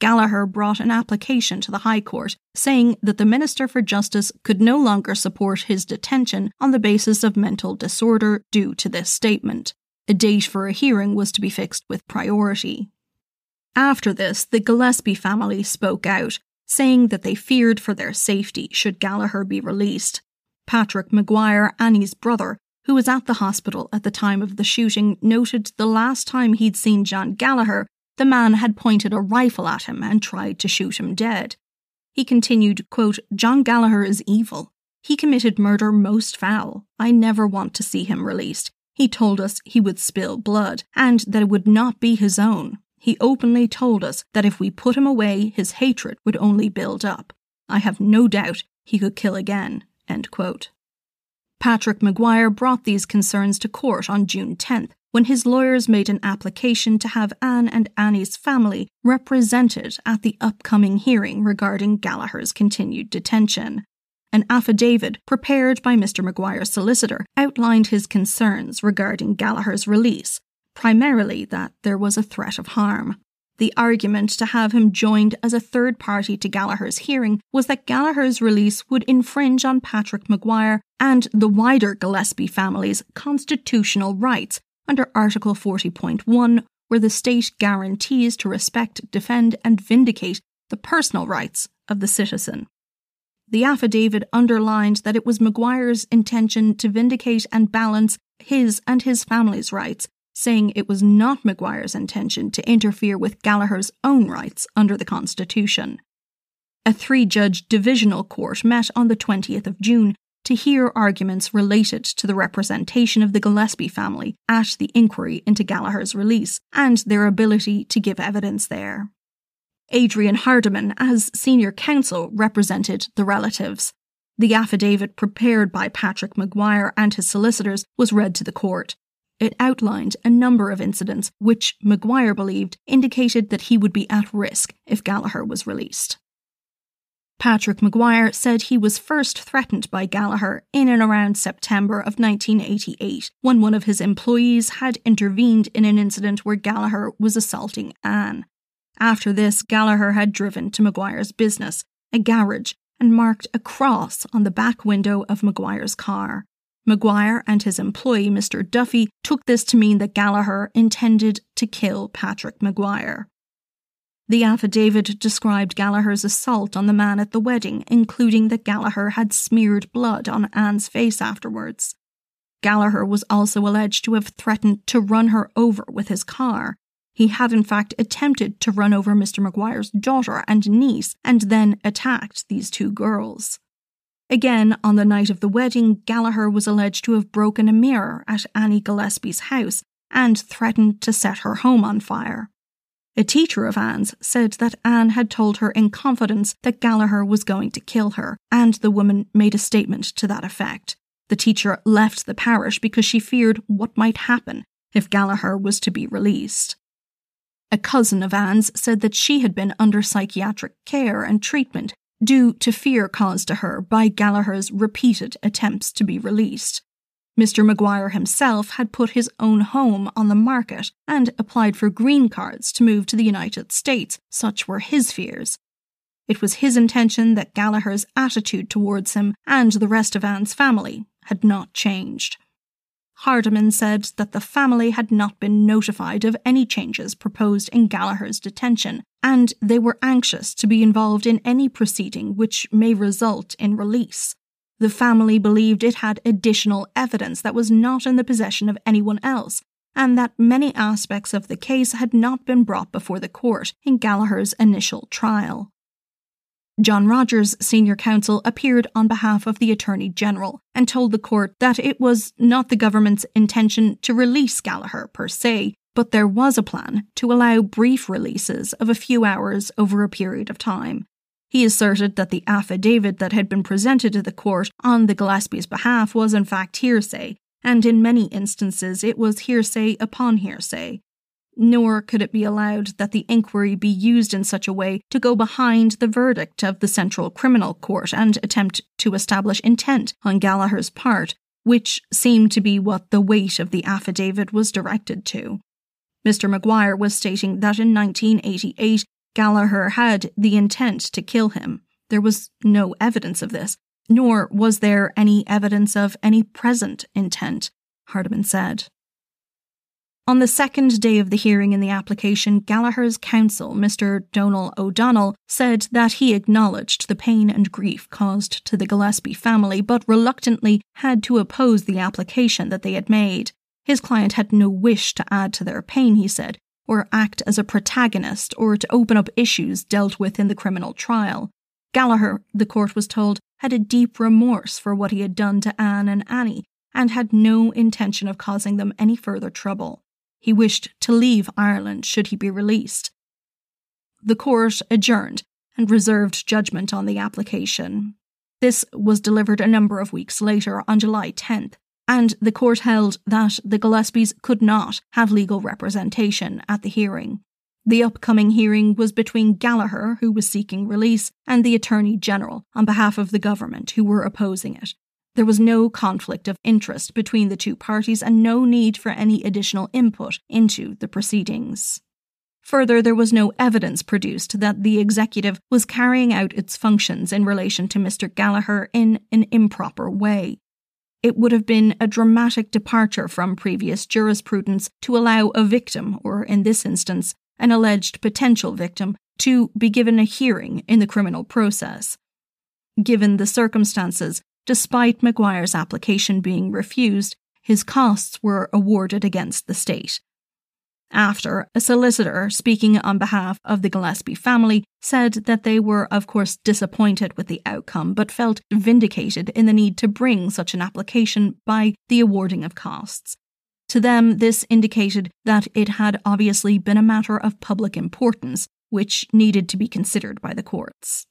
Gallagher brought an application to the High Court saying that the Minister for Justice could no longer support his detention on the basis of mental disorder due to this statement. A date for a hearing was to be fixed with priority. After this, the Gillespie family spoke out, saying that they feared for their safety should Gallagher be released. Patrick Maguire, Annie's brother, who was at the hospital at the time of the shooting, noted the last time he'd seen John Gallagher, the man had pointed a rifle at him and tried to shoot him dead. He continued, quote, John Gallagher is evil. He committed murder most foul. I never want to see him released. He told us he would spill blood, and that it would not be his own. He openly told us that if we put him away, his hatred would only build up. I have no doubt he could kill again. Patrick Maguire brought these concerns to court on June 10th when his lawyers made an application to have Anne and Annie's family represented at the upcoming hearing regarding Gallagher's continued detention. An affidavit prepared by Mr. Maguire's solicitor outlined his concerns regarding Gallagher's release, primarily that there was a threat of harm. The argument to have him joined as a third party to Gallagher's hearing was that Gallagher's release would infringe on Patrick Maguire and the wider Gillespie family's constitutional rights under Article 40.1, where the state guarantees to respect, defend, and vindicate the personal rights of the citizen. The affidavit underlined that it was Maguire's intention to vindicate and balance his and his family's rights, saying it was not Maguire's intention to interfere with Gallagher's own rights under the Constitution. A three judge divisional court met on the 20th of June to hear arguments related to the representation of the Gillespie family at the inquiry into Gallagher's release and their ability to give evidence there. Adrian Hardiman, as senior counsel, represented the relatives. The affidavit prepared by Patrick Maguire and his solicitors was read to the court. It outlined a number of incidents which Maguire believed indicated that he would be at risk if Gallagher was released. Patrick Maguire said he was first threatened by Gallagher in and around September of 1988 when one of his employees had intervened in an incident where Gallagher was assaulting Anne. After this, Gallagher had driven to Maguire's business, a garage, and marked a cross on the back window of Maguire's car. Maguire and his employee, Mr. Duffy, took this to mean that Gallagher intended to kill Patrick Maguire. The affidavit described Gallagher's assault on the man at the wedding, including that Gallagher had smeared blood on Anne's face afterwards. Gallagher was also alleged to have threatened to run her over with his car, he had, in fact, attempted to run over Mr. Maguire's daughter and niece and then attacked these two girls. Again, on the night of the wedding, Gallagher was alleged to have broken a mirror at Annie Gillespie's house and threatened to set her home on fire. A teacher of Anne's said that Anne had told her in confidence that Gallagher was going to kill her, and the woman made a statement to that effect. The teacher left the parish because she feared what might happen if Gallagher was to be released. A cousin of Anne's said that she had been under psychiatric care and treatment due to fear caused to her by Gallagher's repeated attempts to be released. Mr. Maguire himself had put his own home on the market and applied for green cards to move to the United States. Such were his fears. It was his intention that Gallagher's attitude towards him and the rest of Anne's family had not changed. Hardiman said that the family had not been notified of any changes proposed in Gallagher's detention, and they were anxious to be involved in any proceeding which may result in release. The family believed it had additional evidence that was not in the possession of anyone else, and that many aspects of the case had not been brought before the court in Gallagher's initial trial. John Rogers, senior counsel, appeared on behalf of the Attorney General and told the court that it was not the government's intention to release Gallagher per se, but there was a plan to allow brief releases of a few hours over a period of time. He asserted that the affidavit that had been presented to the court on the Gillespie's behalf was in fact hearsay, and in many instances it was hearsay upon hearsay. Nor could it be allowed that the inquiry be used in such a way to go behind the verdict of the Central Criminal Court and attempt to establish intent on Gallagher's part, which seemed to be what the weight of the affidavit was directed to. Mr. Maguire was stating that in 1988 Gallagher had the intent to kill him. There was no evidence of this, nor was there any evidence of any present intent, Hardiman said. On the second day of the hearing in the application, Gallagher's counsel, Mr. Donal O'Donnell, said that he acknowledged the pain and grief caused to the Gillespie family, but reluctantly had to oppose the application that they had made. His client had no wish to add to their pain, he said, or act as a protagonist or to open up issues dealt with in the criminal trial. Gallagher, the court was told, had a deep remorse for what he had done to Anne and Annie and had no intention of causing them any further trouble. He wished to leave Ireland should he be released. The court adjourned and reserved judgment on the application. This was delivered a number of weeks later on July 10th, and the court held that the Gillespies could not have legal representation at the hearing. The upcoming hearing was between Gallagher, who was seeking release, and the Attorney General on behalf of the government, who were opposing it. There was no conflict of interest between the two parties and no need for any additional input into the proceedings. Further, there was no evidence produced that the executive was carrying out its functions in relation to Mr. Gallagher in an improper way. It would have been a dramatic departure from previous jurisprudence to allow a victim, or in this instance, an alleged potential victim, to be given a hearing in the criminal process. Given the circumstances, despite Maguire's application being refused, his costs were awarded against the state. After, a solicitor speaking on behalf of the Gillespie family said that they were, of course, disappointed with the outcome, but felt vindicated in the need to bring such an application by the awarding of costs. To them, this indicated that it had obviously been a matter of public importance, which needed to be considered by the courts.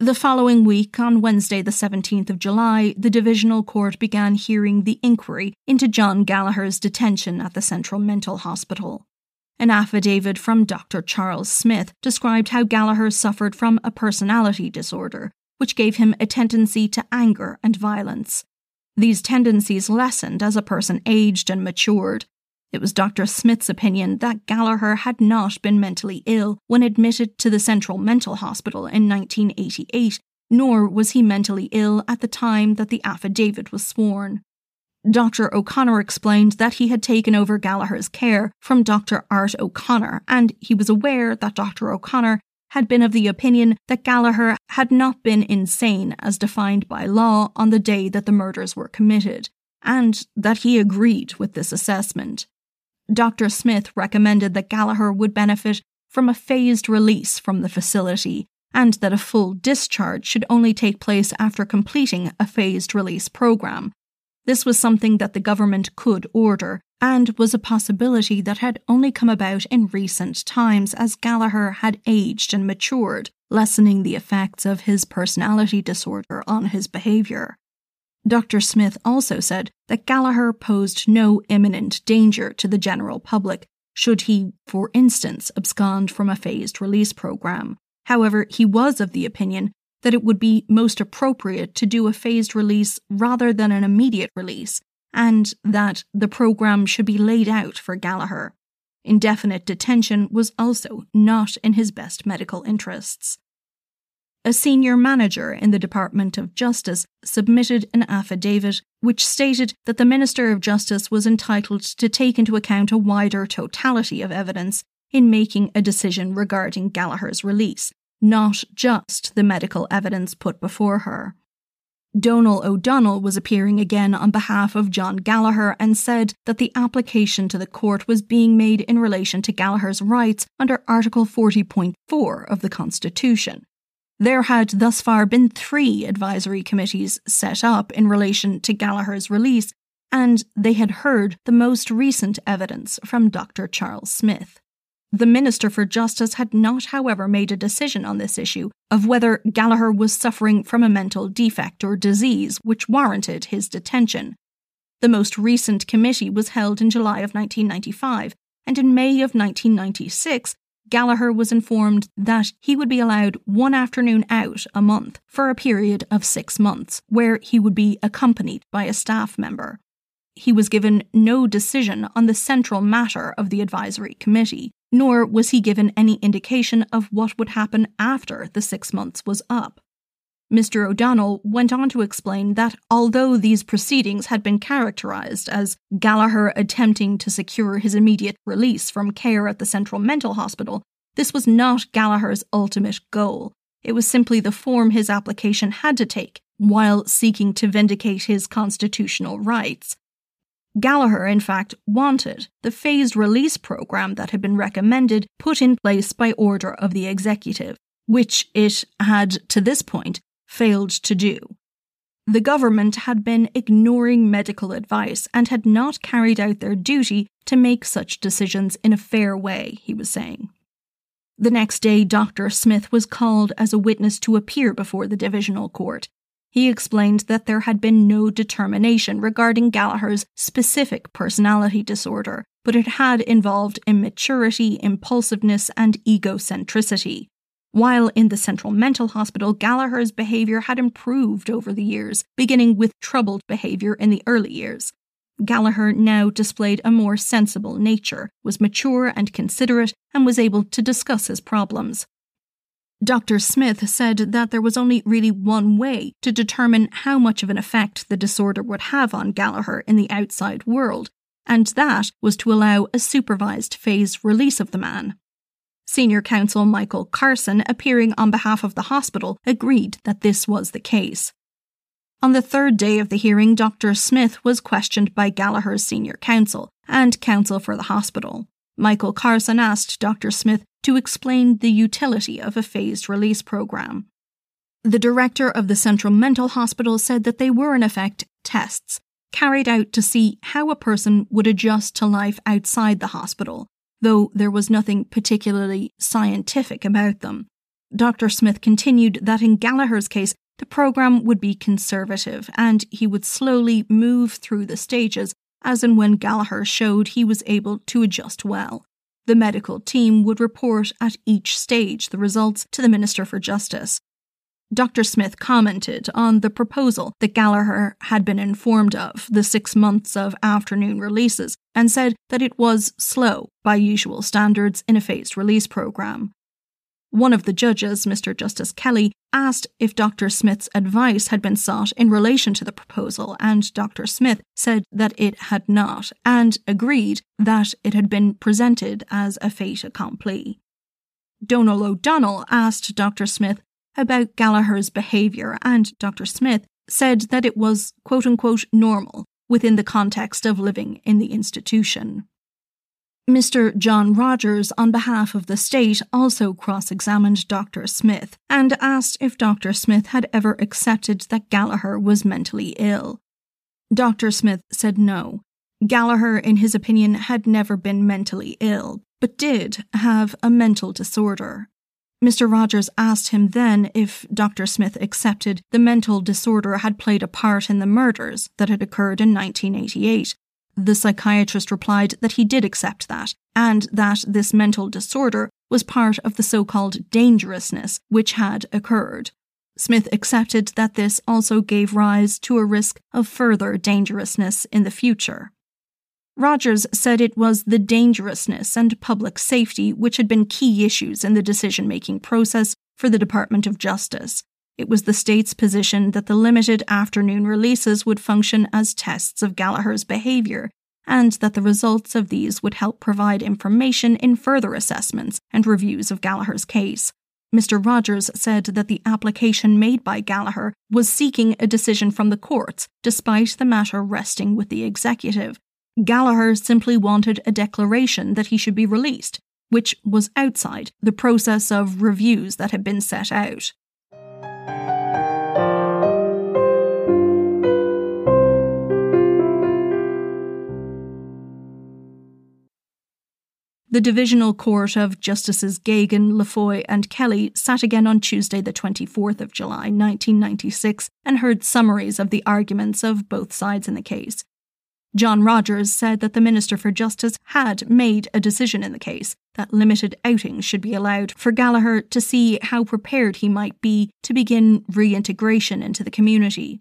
The following week, on Wednesday, the 17th of July, the Divisional Court began hearing the inquiry into John Gallagher's detention at the Central Mental Hospital. An affidavit from Dr. Charles Smith described how Gallagher suffered from a personality disorder, which gave him a tendency to anger and violence. These tendencies lessened as a person aged and matured, it was Dr. Smith's opinion that Gallagher had not been mentally ill when admitted to the Central Mental Hospital in 1988, nor was he mentally ill at the time that the affidavit was sworn. Dr. O'Connor explained that he had taken over Gallagher's care from Dr. Art O'Connor, and he was aware that Dr. O'Connor had been of the opinion that Gallagher had not been insane as defined by law on the day that the murders were committed, and that he agreed with this assessment. Dr. Smith recommended that Gallagher would benefit from a phased release from the facility and that a full discharge should only take place after completing a phased release program. This was something that the government could order and was a possibility that had only come about in recent times as Gallagher had aged and matured, lessening the effects of his personality disorder on his behaviour. Dr. Smith also said that Gallagher posed no imminent danger to the general public should he, for instance, abscond from a phased release program. However, he was of the opinion that it would be most appropriate to do a phased release rather than an immediate release, and that the program should be laid out for Gallagher. Indefinite detention was also not in his best medical interests. A senior manager in the Department of Justice submitted an affidavit which stated that the Minister of Justice was entitled to take into account a wider totality of evidence in making a decision regarding Gallagher's release, not just the medical evidence put before her. Donal O'Donnell was appearing again on behalf of John Gallagher and said that the application to the court was being made in relation to Gallagher's rights under Article 40.4 of the Constitution. There had thus far been three advisory committees set up in relation to Gallagher's release, and they had heard the most recent evidence from Dr. Charles Smith. The Minister for Justice had not, however, made a decision on this issue of whether Gallagher was suffering from a mental defect or disease which warranted his detention. The most recent committee was held in July of 1995, and in May of 1996, Gallagher was informed that he would be allowed one afternoon out a month for a period of six months, where he would be accompanied by a staff member. He was given no decision on the central matter of the advisory committee, nor was he given any indication of what would happen after the six months was up. Mr. O'Donnell went on to explain that although these proceedings had been characterised as Gallagher attempting to secure his immediate release from care at the Central Mental Hospital, this was not Gallagher's ultimate goal. It was simply the form his application had to take while seeking to vindicate his constitutional rights. Gallagher, in fact, wanted the phased release program that had been recommended put in place by order of the executive, which it had, to this point, failed to do. The government had been ignoring medical advice and had not carried out their duty to make such decisions in a fair way, he was saying. The next day, Dr. Smith was called as a witness to appear before the divisional court, he explained that there had been no determination regarding Gallagher's specific personality disorder, but it had involved immaturity, impulsiveness, and egocentricity. While in the Central Mental Hospital, Gallagher's behaviour had improved over the years, beginning with troubled behaviour in the early years. Gallagher now displayed a more sensible nature, was mature and considerate, and was able to discuss his problems. Dr. Smith said that there was only really one way to determine how much of an effect the disorder would have on Gallagher in the outside world, and that was to allow a supervised phase release of the man. Senior counsel Michael Carson, appearing on behalf of the hospital, agreed that this was the case. On the third day of the hearing, Dr. Smith was questioned by Gallagher's senior counsel and counsel for the hospital. Michael Carson asked Dr. Smith to explain the utility of a phased release program. The director of the Central Mental Hospital said that they were, in effect, tests carried out to see how a person would adjust to life outside the hospital, though there was nothing particularly scientific about them. Dr. Smith continued that in Gallagher's case, the program would be conservative and he would slowly move through the stages as and when Gallagher showed he was able to adjust well. The medical team would report at each stage the results to the Minister for Justice. Dr. Smith commented on the proposal that Gallagher had been informed of, the six months of afternoon releases, and said that it was slow by usual standards in a phased release programme. One of the judges, Mr. Justice Kelly, asked if Dr. Smith's advice had been sought in relation to the proposal, and Dr. Smith said that it had not, and agreed that it had been presented as a fait accompli. Donal O'Donnell asked Dr. Smith about Gallagher's behaviour, and Dr. Smith said that it was quote unquote normal within the context of living in the institution. Mr. John Rogers, on behalf of the state, also cross examined Dr. Smith and asked if Dr. Smith had ever accepted that Gallagher was mentally ill. Dr. Smith said no. Gallagher, in his opinion, had never been mentally ill, but did have a mental disorder. Mr. Rogers asked him then if Dr. Smith accepted the mental disorder had played a part in the murders that had occurred in 1988, the psychiatrist replied that he did accept that, and that this mental disorder was part of the so called dangerousness which had occurred. Smith accepted that this also gave rise to a risk of further dangerousness in the future. Rogers said it was the dangerousness and public safety which had been key issues in the decision making process for the Department of Justice. It was the state's position that the limited afternoon releases would function as tests of Gallagher's behaviour, and that the results of these would help provide information in further assessments and reviews of Gallagher's case. Mr. Rogers said that the application made by Gallagher was seeking a decision from the courts, despite the matter resting with the executive. Gallagher simply wanted a declaration that he should be released, which was outside the process of reviews that had been set out. The Divisional Court of Justices Geoghegan, Lafoy, and Kelly sat again on Tuesday, the 24th of July, 1996, and heard summaries of the arguments of both sides in the case. John Rogers said that the Minister for Justice had made a decision in the case that limited outings should be allowed for Gallagher to see how prepared he might be to begin reintegration into the community.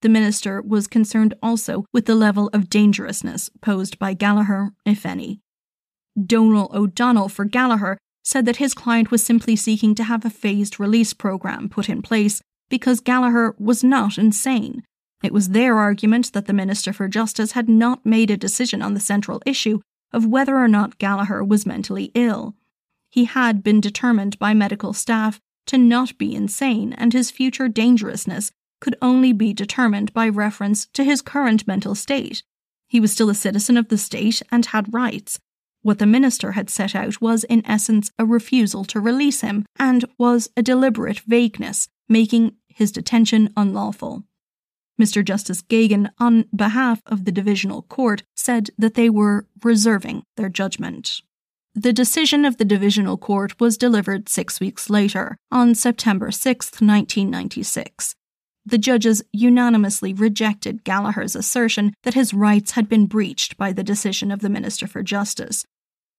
The minister was concerned also with the level of dangerousness posed by Gallagher, if any. Donal O'Donnell for Gallagher said that his client was simply seeking to have a phased release program put in place because Gallagher was not insane. It was their argument that the Minister for Justice had not made a decision on the central issue of whether or not Gallagher was mentally ill. He had been determined by medical staff to not be insane, and his future dangerousness could only be determined by reference to his current mental state. He was still a citizen of the state and had rights, what the minister had set out was, in essence, a refusal to release him, and was a deliberate vagueness, making his detention unlawful. Mr. Justice Geoghegan, on behalf of the Divisional Court, said that they were reserving their judgment. The decision of the Divisional Court was delivered six weeks later, on September 6, 1996. The judges unanimously rejected Gallagher's assertion that his rights had been breached by the decision of the Minister for Justice,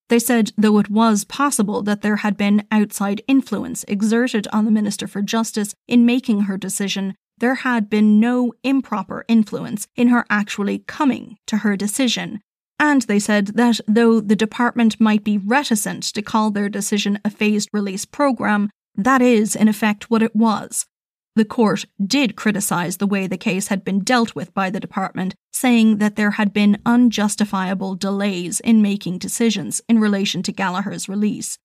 they said, though it was possible that there had been outside influence exerted on the Minister for Justice in making her decision, there had been no improper influence in her actually coming to her decision. And they said that though the department might be reticent to call their decision a phased release program, that is, in effect, what it was. The court did criticise the way the case had been dealt with by the department, saying that there had been unjustifiable delays in making decisions in relation to Gallagher's release.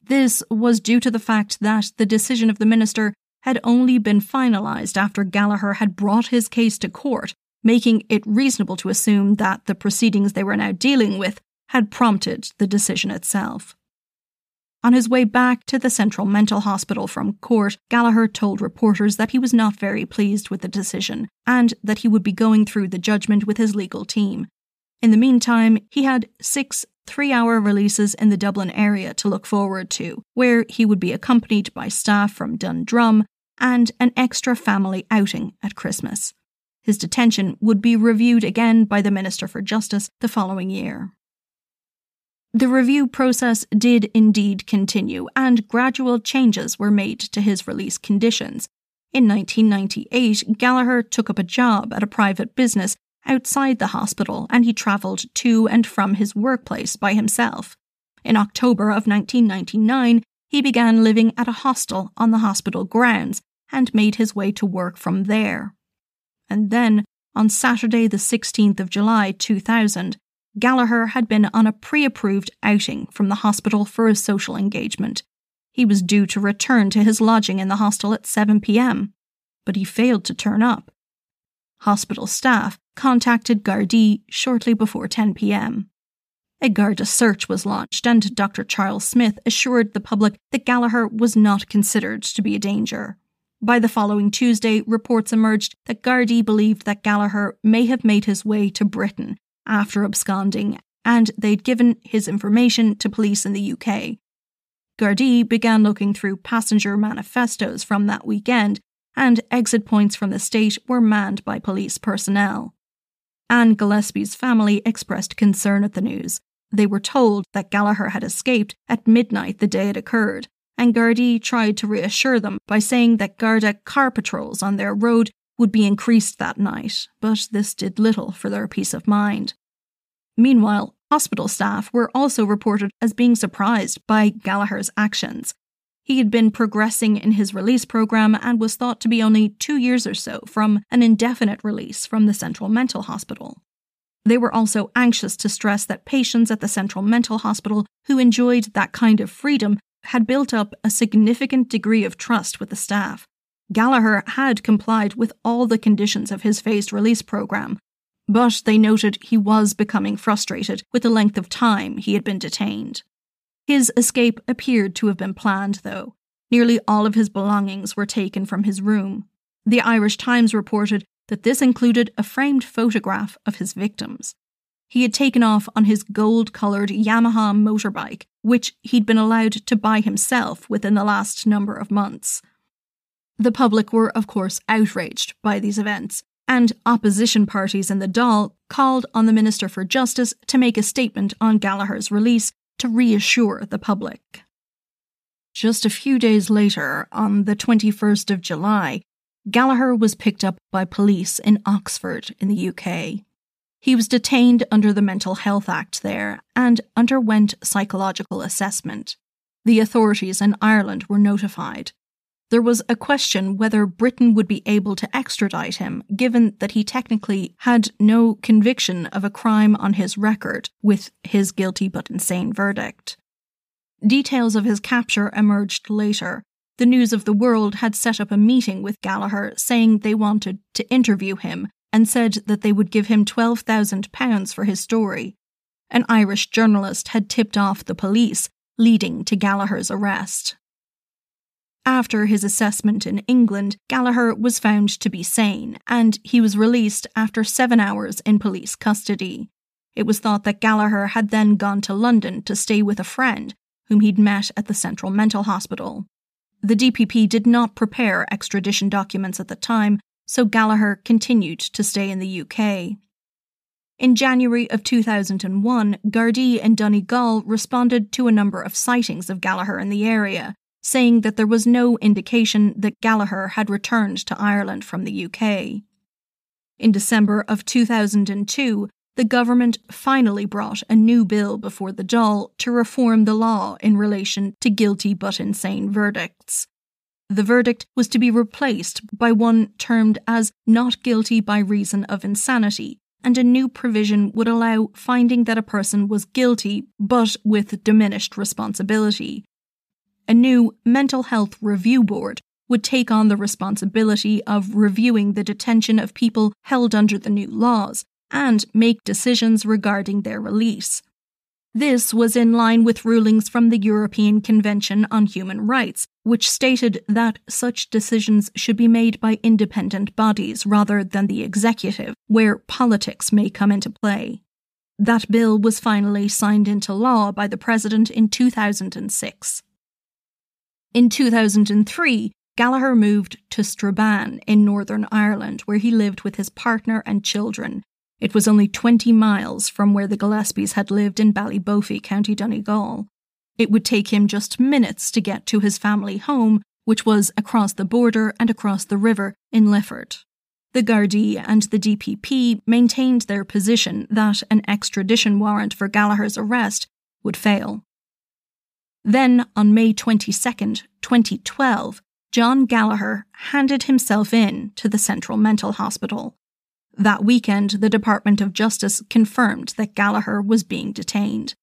This was due to the fact that the decision of the minister had only been finalised after Gallagher had brought his case to court, making it reasonable to assume that the proceedings they were now dealing with had prompted the decision itself. On his way back to the Central Mental Hospital from court, Gallagher told reporters that he was not very pleased with the decision and that he would be going through the judgment with his legal team. In the meantime, he had six three hour releases in the Dublin area to look forward to, where he would be accompanied by staff from Dundrum and an extra family outing at Christmas. His detention would be reviewed again by the Minister for Justice the following year. The review process did indeed continue, and gradual changes were made to his release conditions. In 1998, Gallagher took up a job at a private business outside the hospital and he travelled to and from his workplace by himself. In October of 1999, he began living at a hostel on the hospital grounds and made his way to work from there. And then, on Saturday, the 16th of July 2000, Gallagher had been on a pre approved outing from the hospital for a social engagement. He was due to return to his lodging in the hostel at 7 pm, but he failed to turn up. Hospital staff contacted Gardaí shortly before 10 pm. A Garda search was launched, and Dr. Charles Smith assured the public that Gallagher was not considered to be a danger. By the following Tuesday, reports emerged that Gardaí believed that Gallagher may have made his way to Britain after absconding, and they'd given his information to police in the UK. Gardaí began looking through passenger manifestos from that weekend, and exit points from the state were manned by police personnel. Anne Gillespie's family expressed concern at the news. They were told that Gallagher had escaped at midnight the day it occurred, and Gardaí tried to reassure them by saying that Garda car patrols on their road would be increased that night, but this did little for their peace of mind. Meanwhile, hospital staff were also reported as being surprised by Gallagher's actions. He had been progressing in his release program and was thought to be only two years or so from an indefinite release from the Central Mental Hospital. They were also anxious to stress that patients at the Central Mental Hospital who enjoyed that kind of freedom had built up a significant degree of trust with the staff. Gallagher had complied with all the conditions of his phased release program, but they noted he was becoming frustrated with the length of time he had been detained. His escape appeared to have been planned, though. Nearly all of his belongings were taken from his room. The Irish Times reported that this included a framed photograph of his victims. He had taken off on his gold coloured Yamaha motorbike, which he'd been allowed to buy himself within the last number of months. The public were, of course, outraged by these events, and opposition parties in the Dáil called on the Minister for Justice to make a statement on Gallagher's release to reassure the public. Just a few days later, on the 21st of July, Gallagher was picked up by police in Oxford in the UK. He was detained under the Mental Health Act there and underwent psychological assessment. The authorities in Ireland were notified. There was a question whether Britain would be able to extradite him, given that he technically had no conviction of a crime on his record with his guilty but insane verdict. Details of his capture emerged later. The News of the World had set up a meeting with Gallagher saying they wanted to interview him and said that they would give him £12,000 for his story. An Irish journalist had tipped off the police, leading to Gallagher's arrest. After his assessment in England, Gallagher was found to be sane, and he was released after seven hours in police custody. It was thought that Gallagher had then gone to London to stay with a friend whom he'd met at the Central Mental Hospital. The DPP did not prepare extradition documents at the time, so Gallagher continued to stay in the UK. In January of 2001, Gardaí and Donegal responded to a number of sightings of Gallagher in the area, saying that there was no indication that Gallagher had returned to Ireland from the UK. In December of 2002, the government finally brought a new bill before the Dáil to reform the law in relation to guilty but insane verdicts. The verdict was to be replaced by one termed as not guilty by reason of insanity, and a new provision would allow finding that a person was guilty but with diminished responsibility. A new mental health review board would take on the responsibility of reviewing the detention of people held under the new laws and make decisions regarding their release. This was in line with rulings from the European Convention on Human Rights, which stated that such decisions should be made by independent bodies rather than the executive, where politics may come into play. That bill was finally signed into law by the President in 2006. In 2003, Gallagher moved to Strabane in Northern Ireland, where he lived with his partner and children, it was only 20 miles from where the Gillespies had lived in Ballybofey, County Donegal. It would take him just minutes to get to his family home, which was across the border and across the river in Lifford. The Gardaí and the DPP maintained their position that an extradition warrant for Gallagher's arrest would fail. Then, on May 22, 2012, John Gallagher handed himself in to the Central Mental Hospital that weekend, the Department of Justice confirmed that Gallagher was being detained.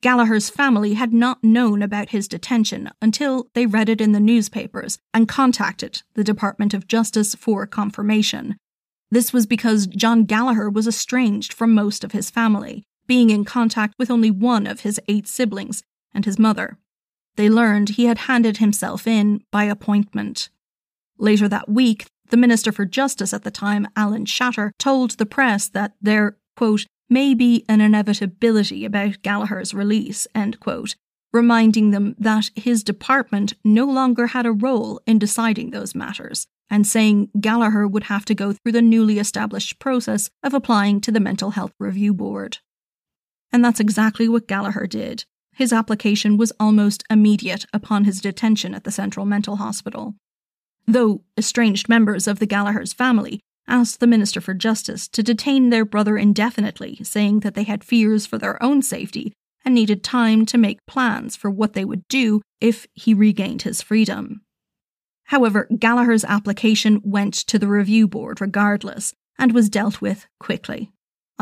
Gallagher's family had not known about his detention until they read it in the newspapers and contacted the Department of Justice for confirmation. This was because John Gallagher was estranged from most of his family, being in contact with only one of his eight siblings and his mother. They learned he had handed himself in by appointment. Later that week, the Minister for Justice at the time, Alan Shatter, told the press that there, quote, may be an inevitability about Gallagher's release, end quote, reminding them that his department no longer had a role in deciding those matters, and saying Gallagher would have to go through the newly established process of applying to the Mental Health Review Board. And that's exactly what Gallagher did. His application was almost immediate upon his detention at the Central Mental Hospital. Though estranged members of the Gallagher's family asked the Minister for Justice to detain their brother indefinitely, saying that they had fears for their own safety and needed time to make plans for what they would do if he regained his freedom. However, Gallagher's application went to the review board regardless and was dealt with quickly.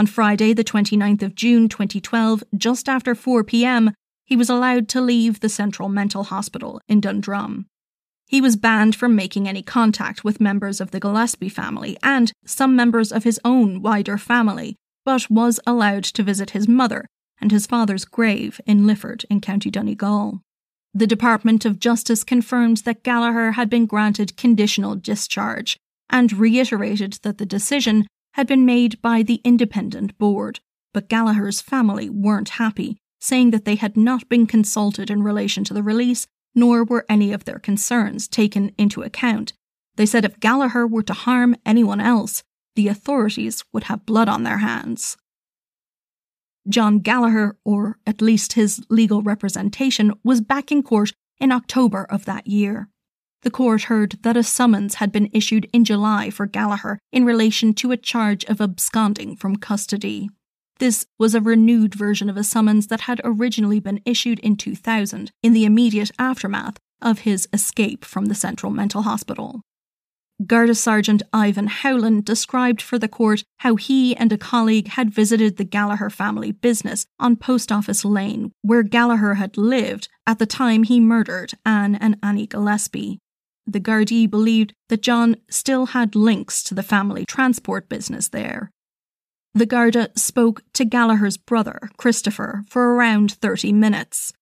On Friday, the 29th of June 2012, just after 4 pm, he was allowed to leave the Central Mental Hospital in Dundrum. He was banned from making any contact with members of the Gillespie family and some members of his own wider family, but was allowed to visit his mother and his father's grave in Lifford in County Donegal. The Department of Justice confirmed that Gallagher had been granted conditional discharge and reiterated that the decision had been made by the independent board, but Gallagher's family weren't happy, saying that they had not been consulted in relation to the release nor were any of their concerns taken into account. They said if Gallagher were to harm anyone else, the authorities would have blood on their hands. John Gallagher, or at least his legal representation, was back in court in October of that year. The court heard that a summons had been issued in July for Gallagher in relation to a charge of absconding from custody. This was a renewed version of a summons that had originally been issued in 2000 in the immediate aftermath of his escape from the Central Mental Hospital. Garda Sergeant Ivan Howland described for the court how he and a colleague had visited the Gallagher family business on Post Office Lane, where Gallagher had lived at the time he murdered Anne and Annie Gillespie. The Gardaí believed that John still had links to the family transport business there, the Garda spoke to Gallagher's brother, Christopher, for around 30 minutes.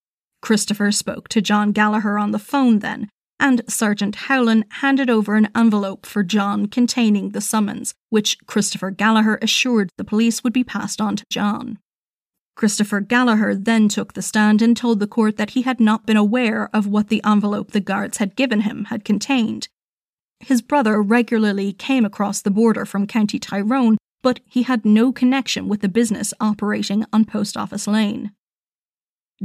Christopher spoke to John Gallagher on the phone then, and Sergeant Howland handed over an envelope for John containing the summons, which Christopher Gallagher assured the police would be passed on to John. Christopher Gallagher then took the stand and told the court that he had not been aware of what the envelope the guards had given him had contained. His brother regularly came across the border from County Tyrone but he had no connection with the business operating on Post Office Lane.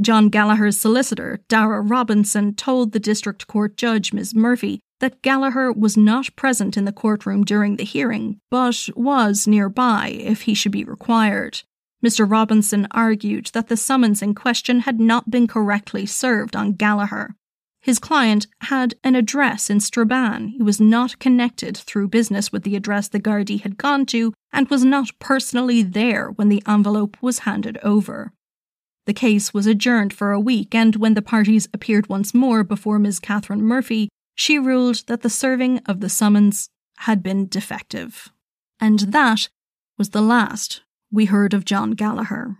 John Gallagher's solicitor, Dara Robinson, told the district court judge, Ms. Murphy, that Gallagher was not present in the courtroom during the hearing, but was nearby if he should be required. Mr. Robinson argued that the summons in question had not been correctly served on Gallagher. His client had an address in Strabane. He was not connected through business with the address the Gardaí had gone to and was not personally there when the envelope was handed over. The case was adjourned for a week, and when the parties appeared once more before Ms. Catherine Murphy, she ruled that the serving of the summons had been defective. And that was the last we heard of John Gallagher.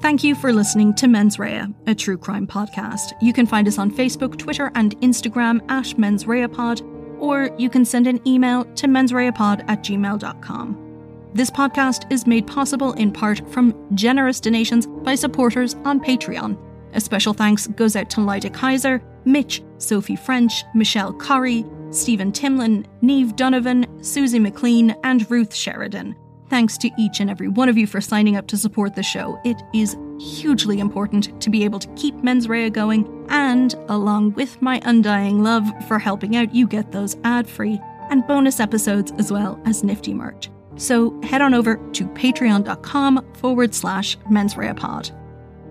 Thank you for listening to Mens Rea, a true crime podcast. You can find us on Facebook, Twitter, and Instagram at Mens Rea Pod, or you can send an email to mensreapod at gmail.com. This podcast is made possible in part from generous donations by supporters on Patreon. A special thanks goes out to Lyda Kaiser, Mitch, Sophie French, Michelle Curry, Stephen Timlin, Neve Donovan, Susie McLean, and Ruth Sheridan. Thanks to each and every one of you for signing up to support the show. It is hugely important to be able to keep Mens Rea going, and along with my undying love for helping out, you get those ad free and bonus episodes as well as nifty merch. So head on over to patreon.com forward slash mensreapod.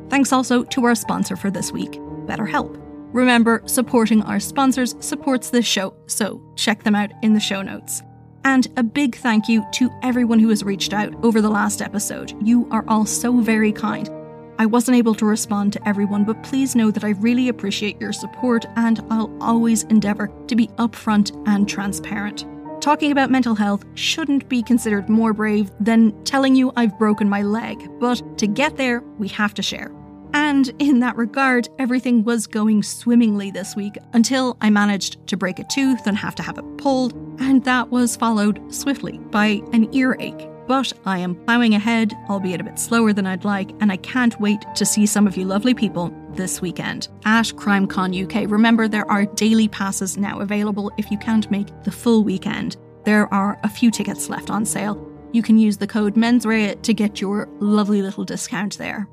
Thanks also to our sponsor for this week, BetterHelp. Remember, supporting our sponsors supports this show, so check them out in the show notes. And a big thank you to everyone who has reached out over the last episode. You are all so very kind. I wasn't able to respond to everyone, but please know that I really appreciate your support and I'll always endeavour to be upfront and transparent. Talking about mental health shouldn't be considered more brave than telling you I've broken my leg, but to get there, we have to share. And in that regard, everything was going swimmingly this week until I managed to break a tooth and have to have it pulled, and that was followed swiftly by an earache. But I am ploughing ahead, albeit a bit slower than I'd like, and I can't wait to see some of you lovely people this weekend at CrimeCon UK. Remember, there are daily passes now available if you can't make the full weekend. There are a few tickets left on sale. You can use the code MENSREA to get your lovely little discount there.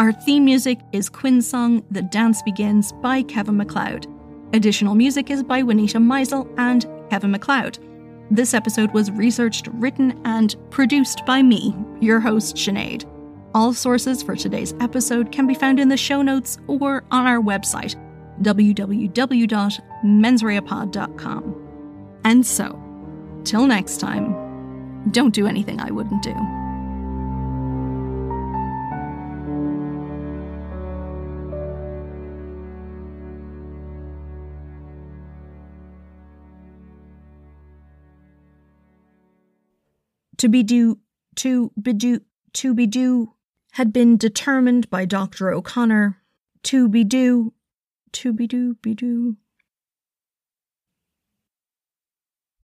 Our theme music is Quinn's song The Dance Begins by Kevin MacLeod. Additional music is by Juanita Meisel and Kevin MacLeod. This episode was researched, written, and produced by me, your host, Sinead. All sources for today's episode can be found in the show notes or on our website, www.mensreapod.com. And so, till next time, don't do anything I wouldn't do. To be due, to be due, to be due had been determined by Dr. O'Connor to be due, to be due, be due.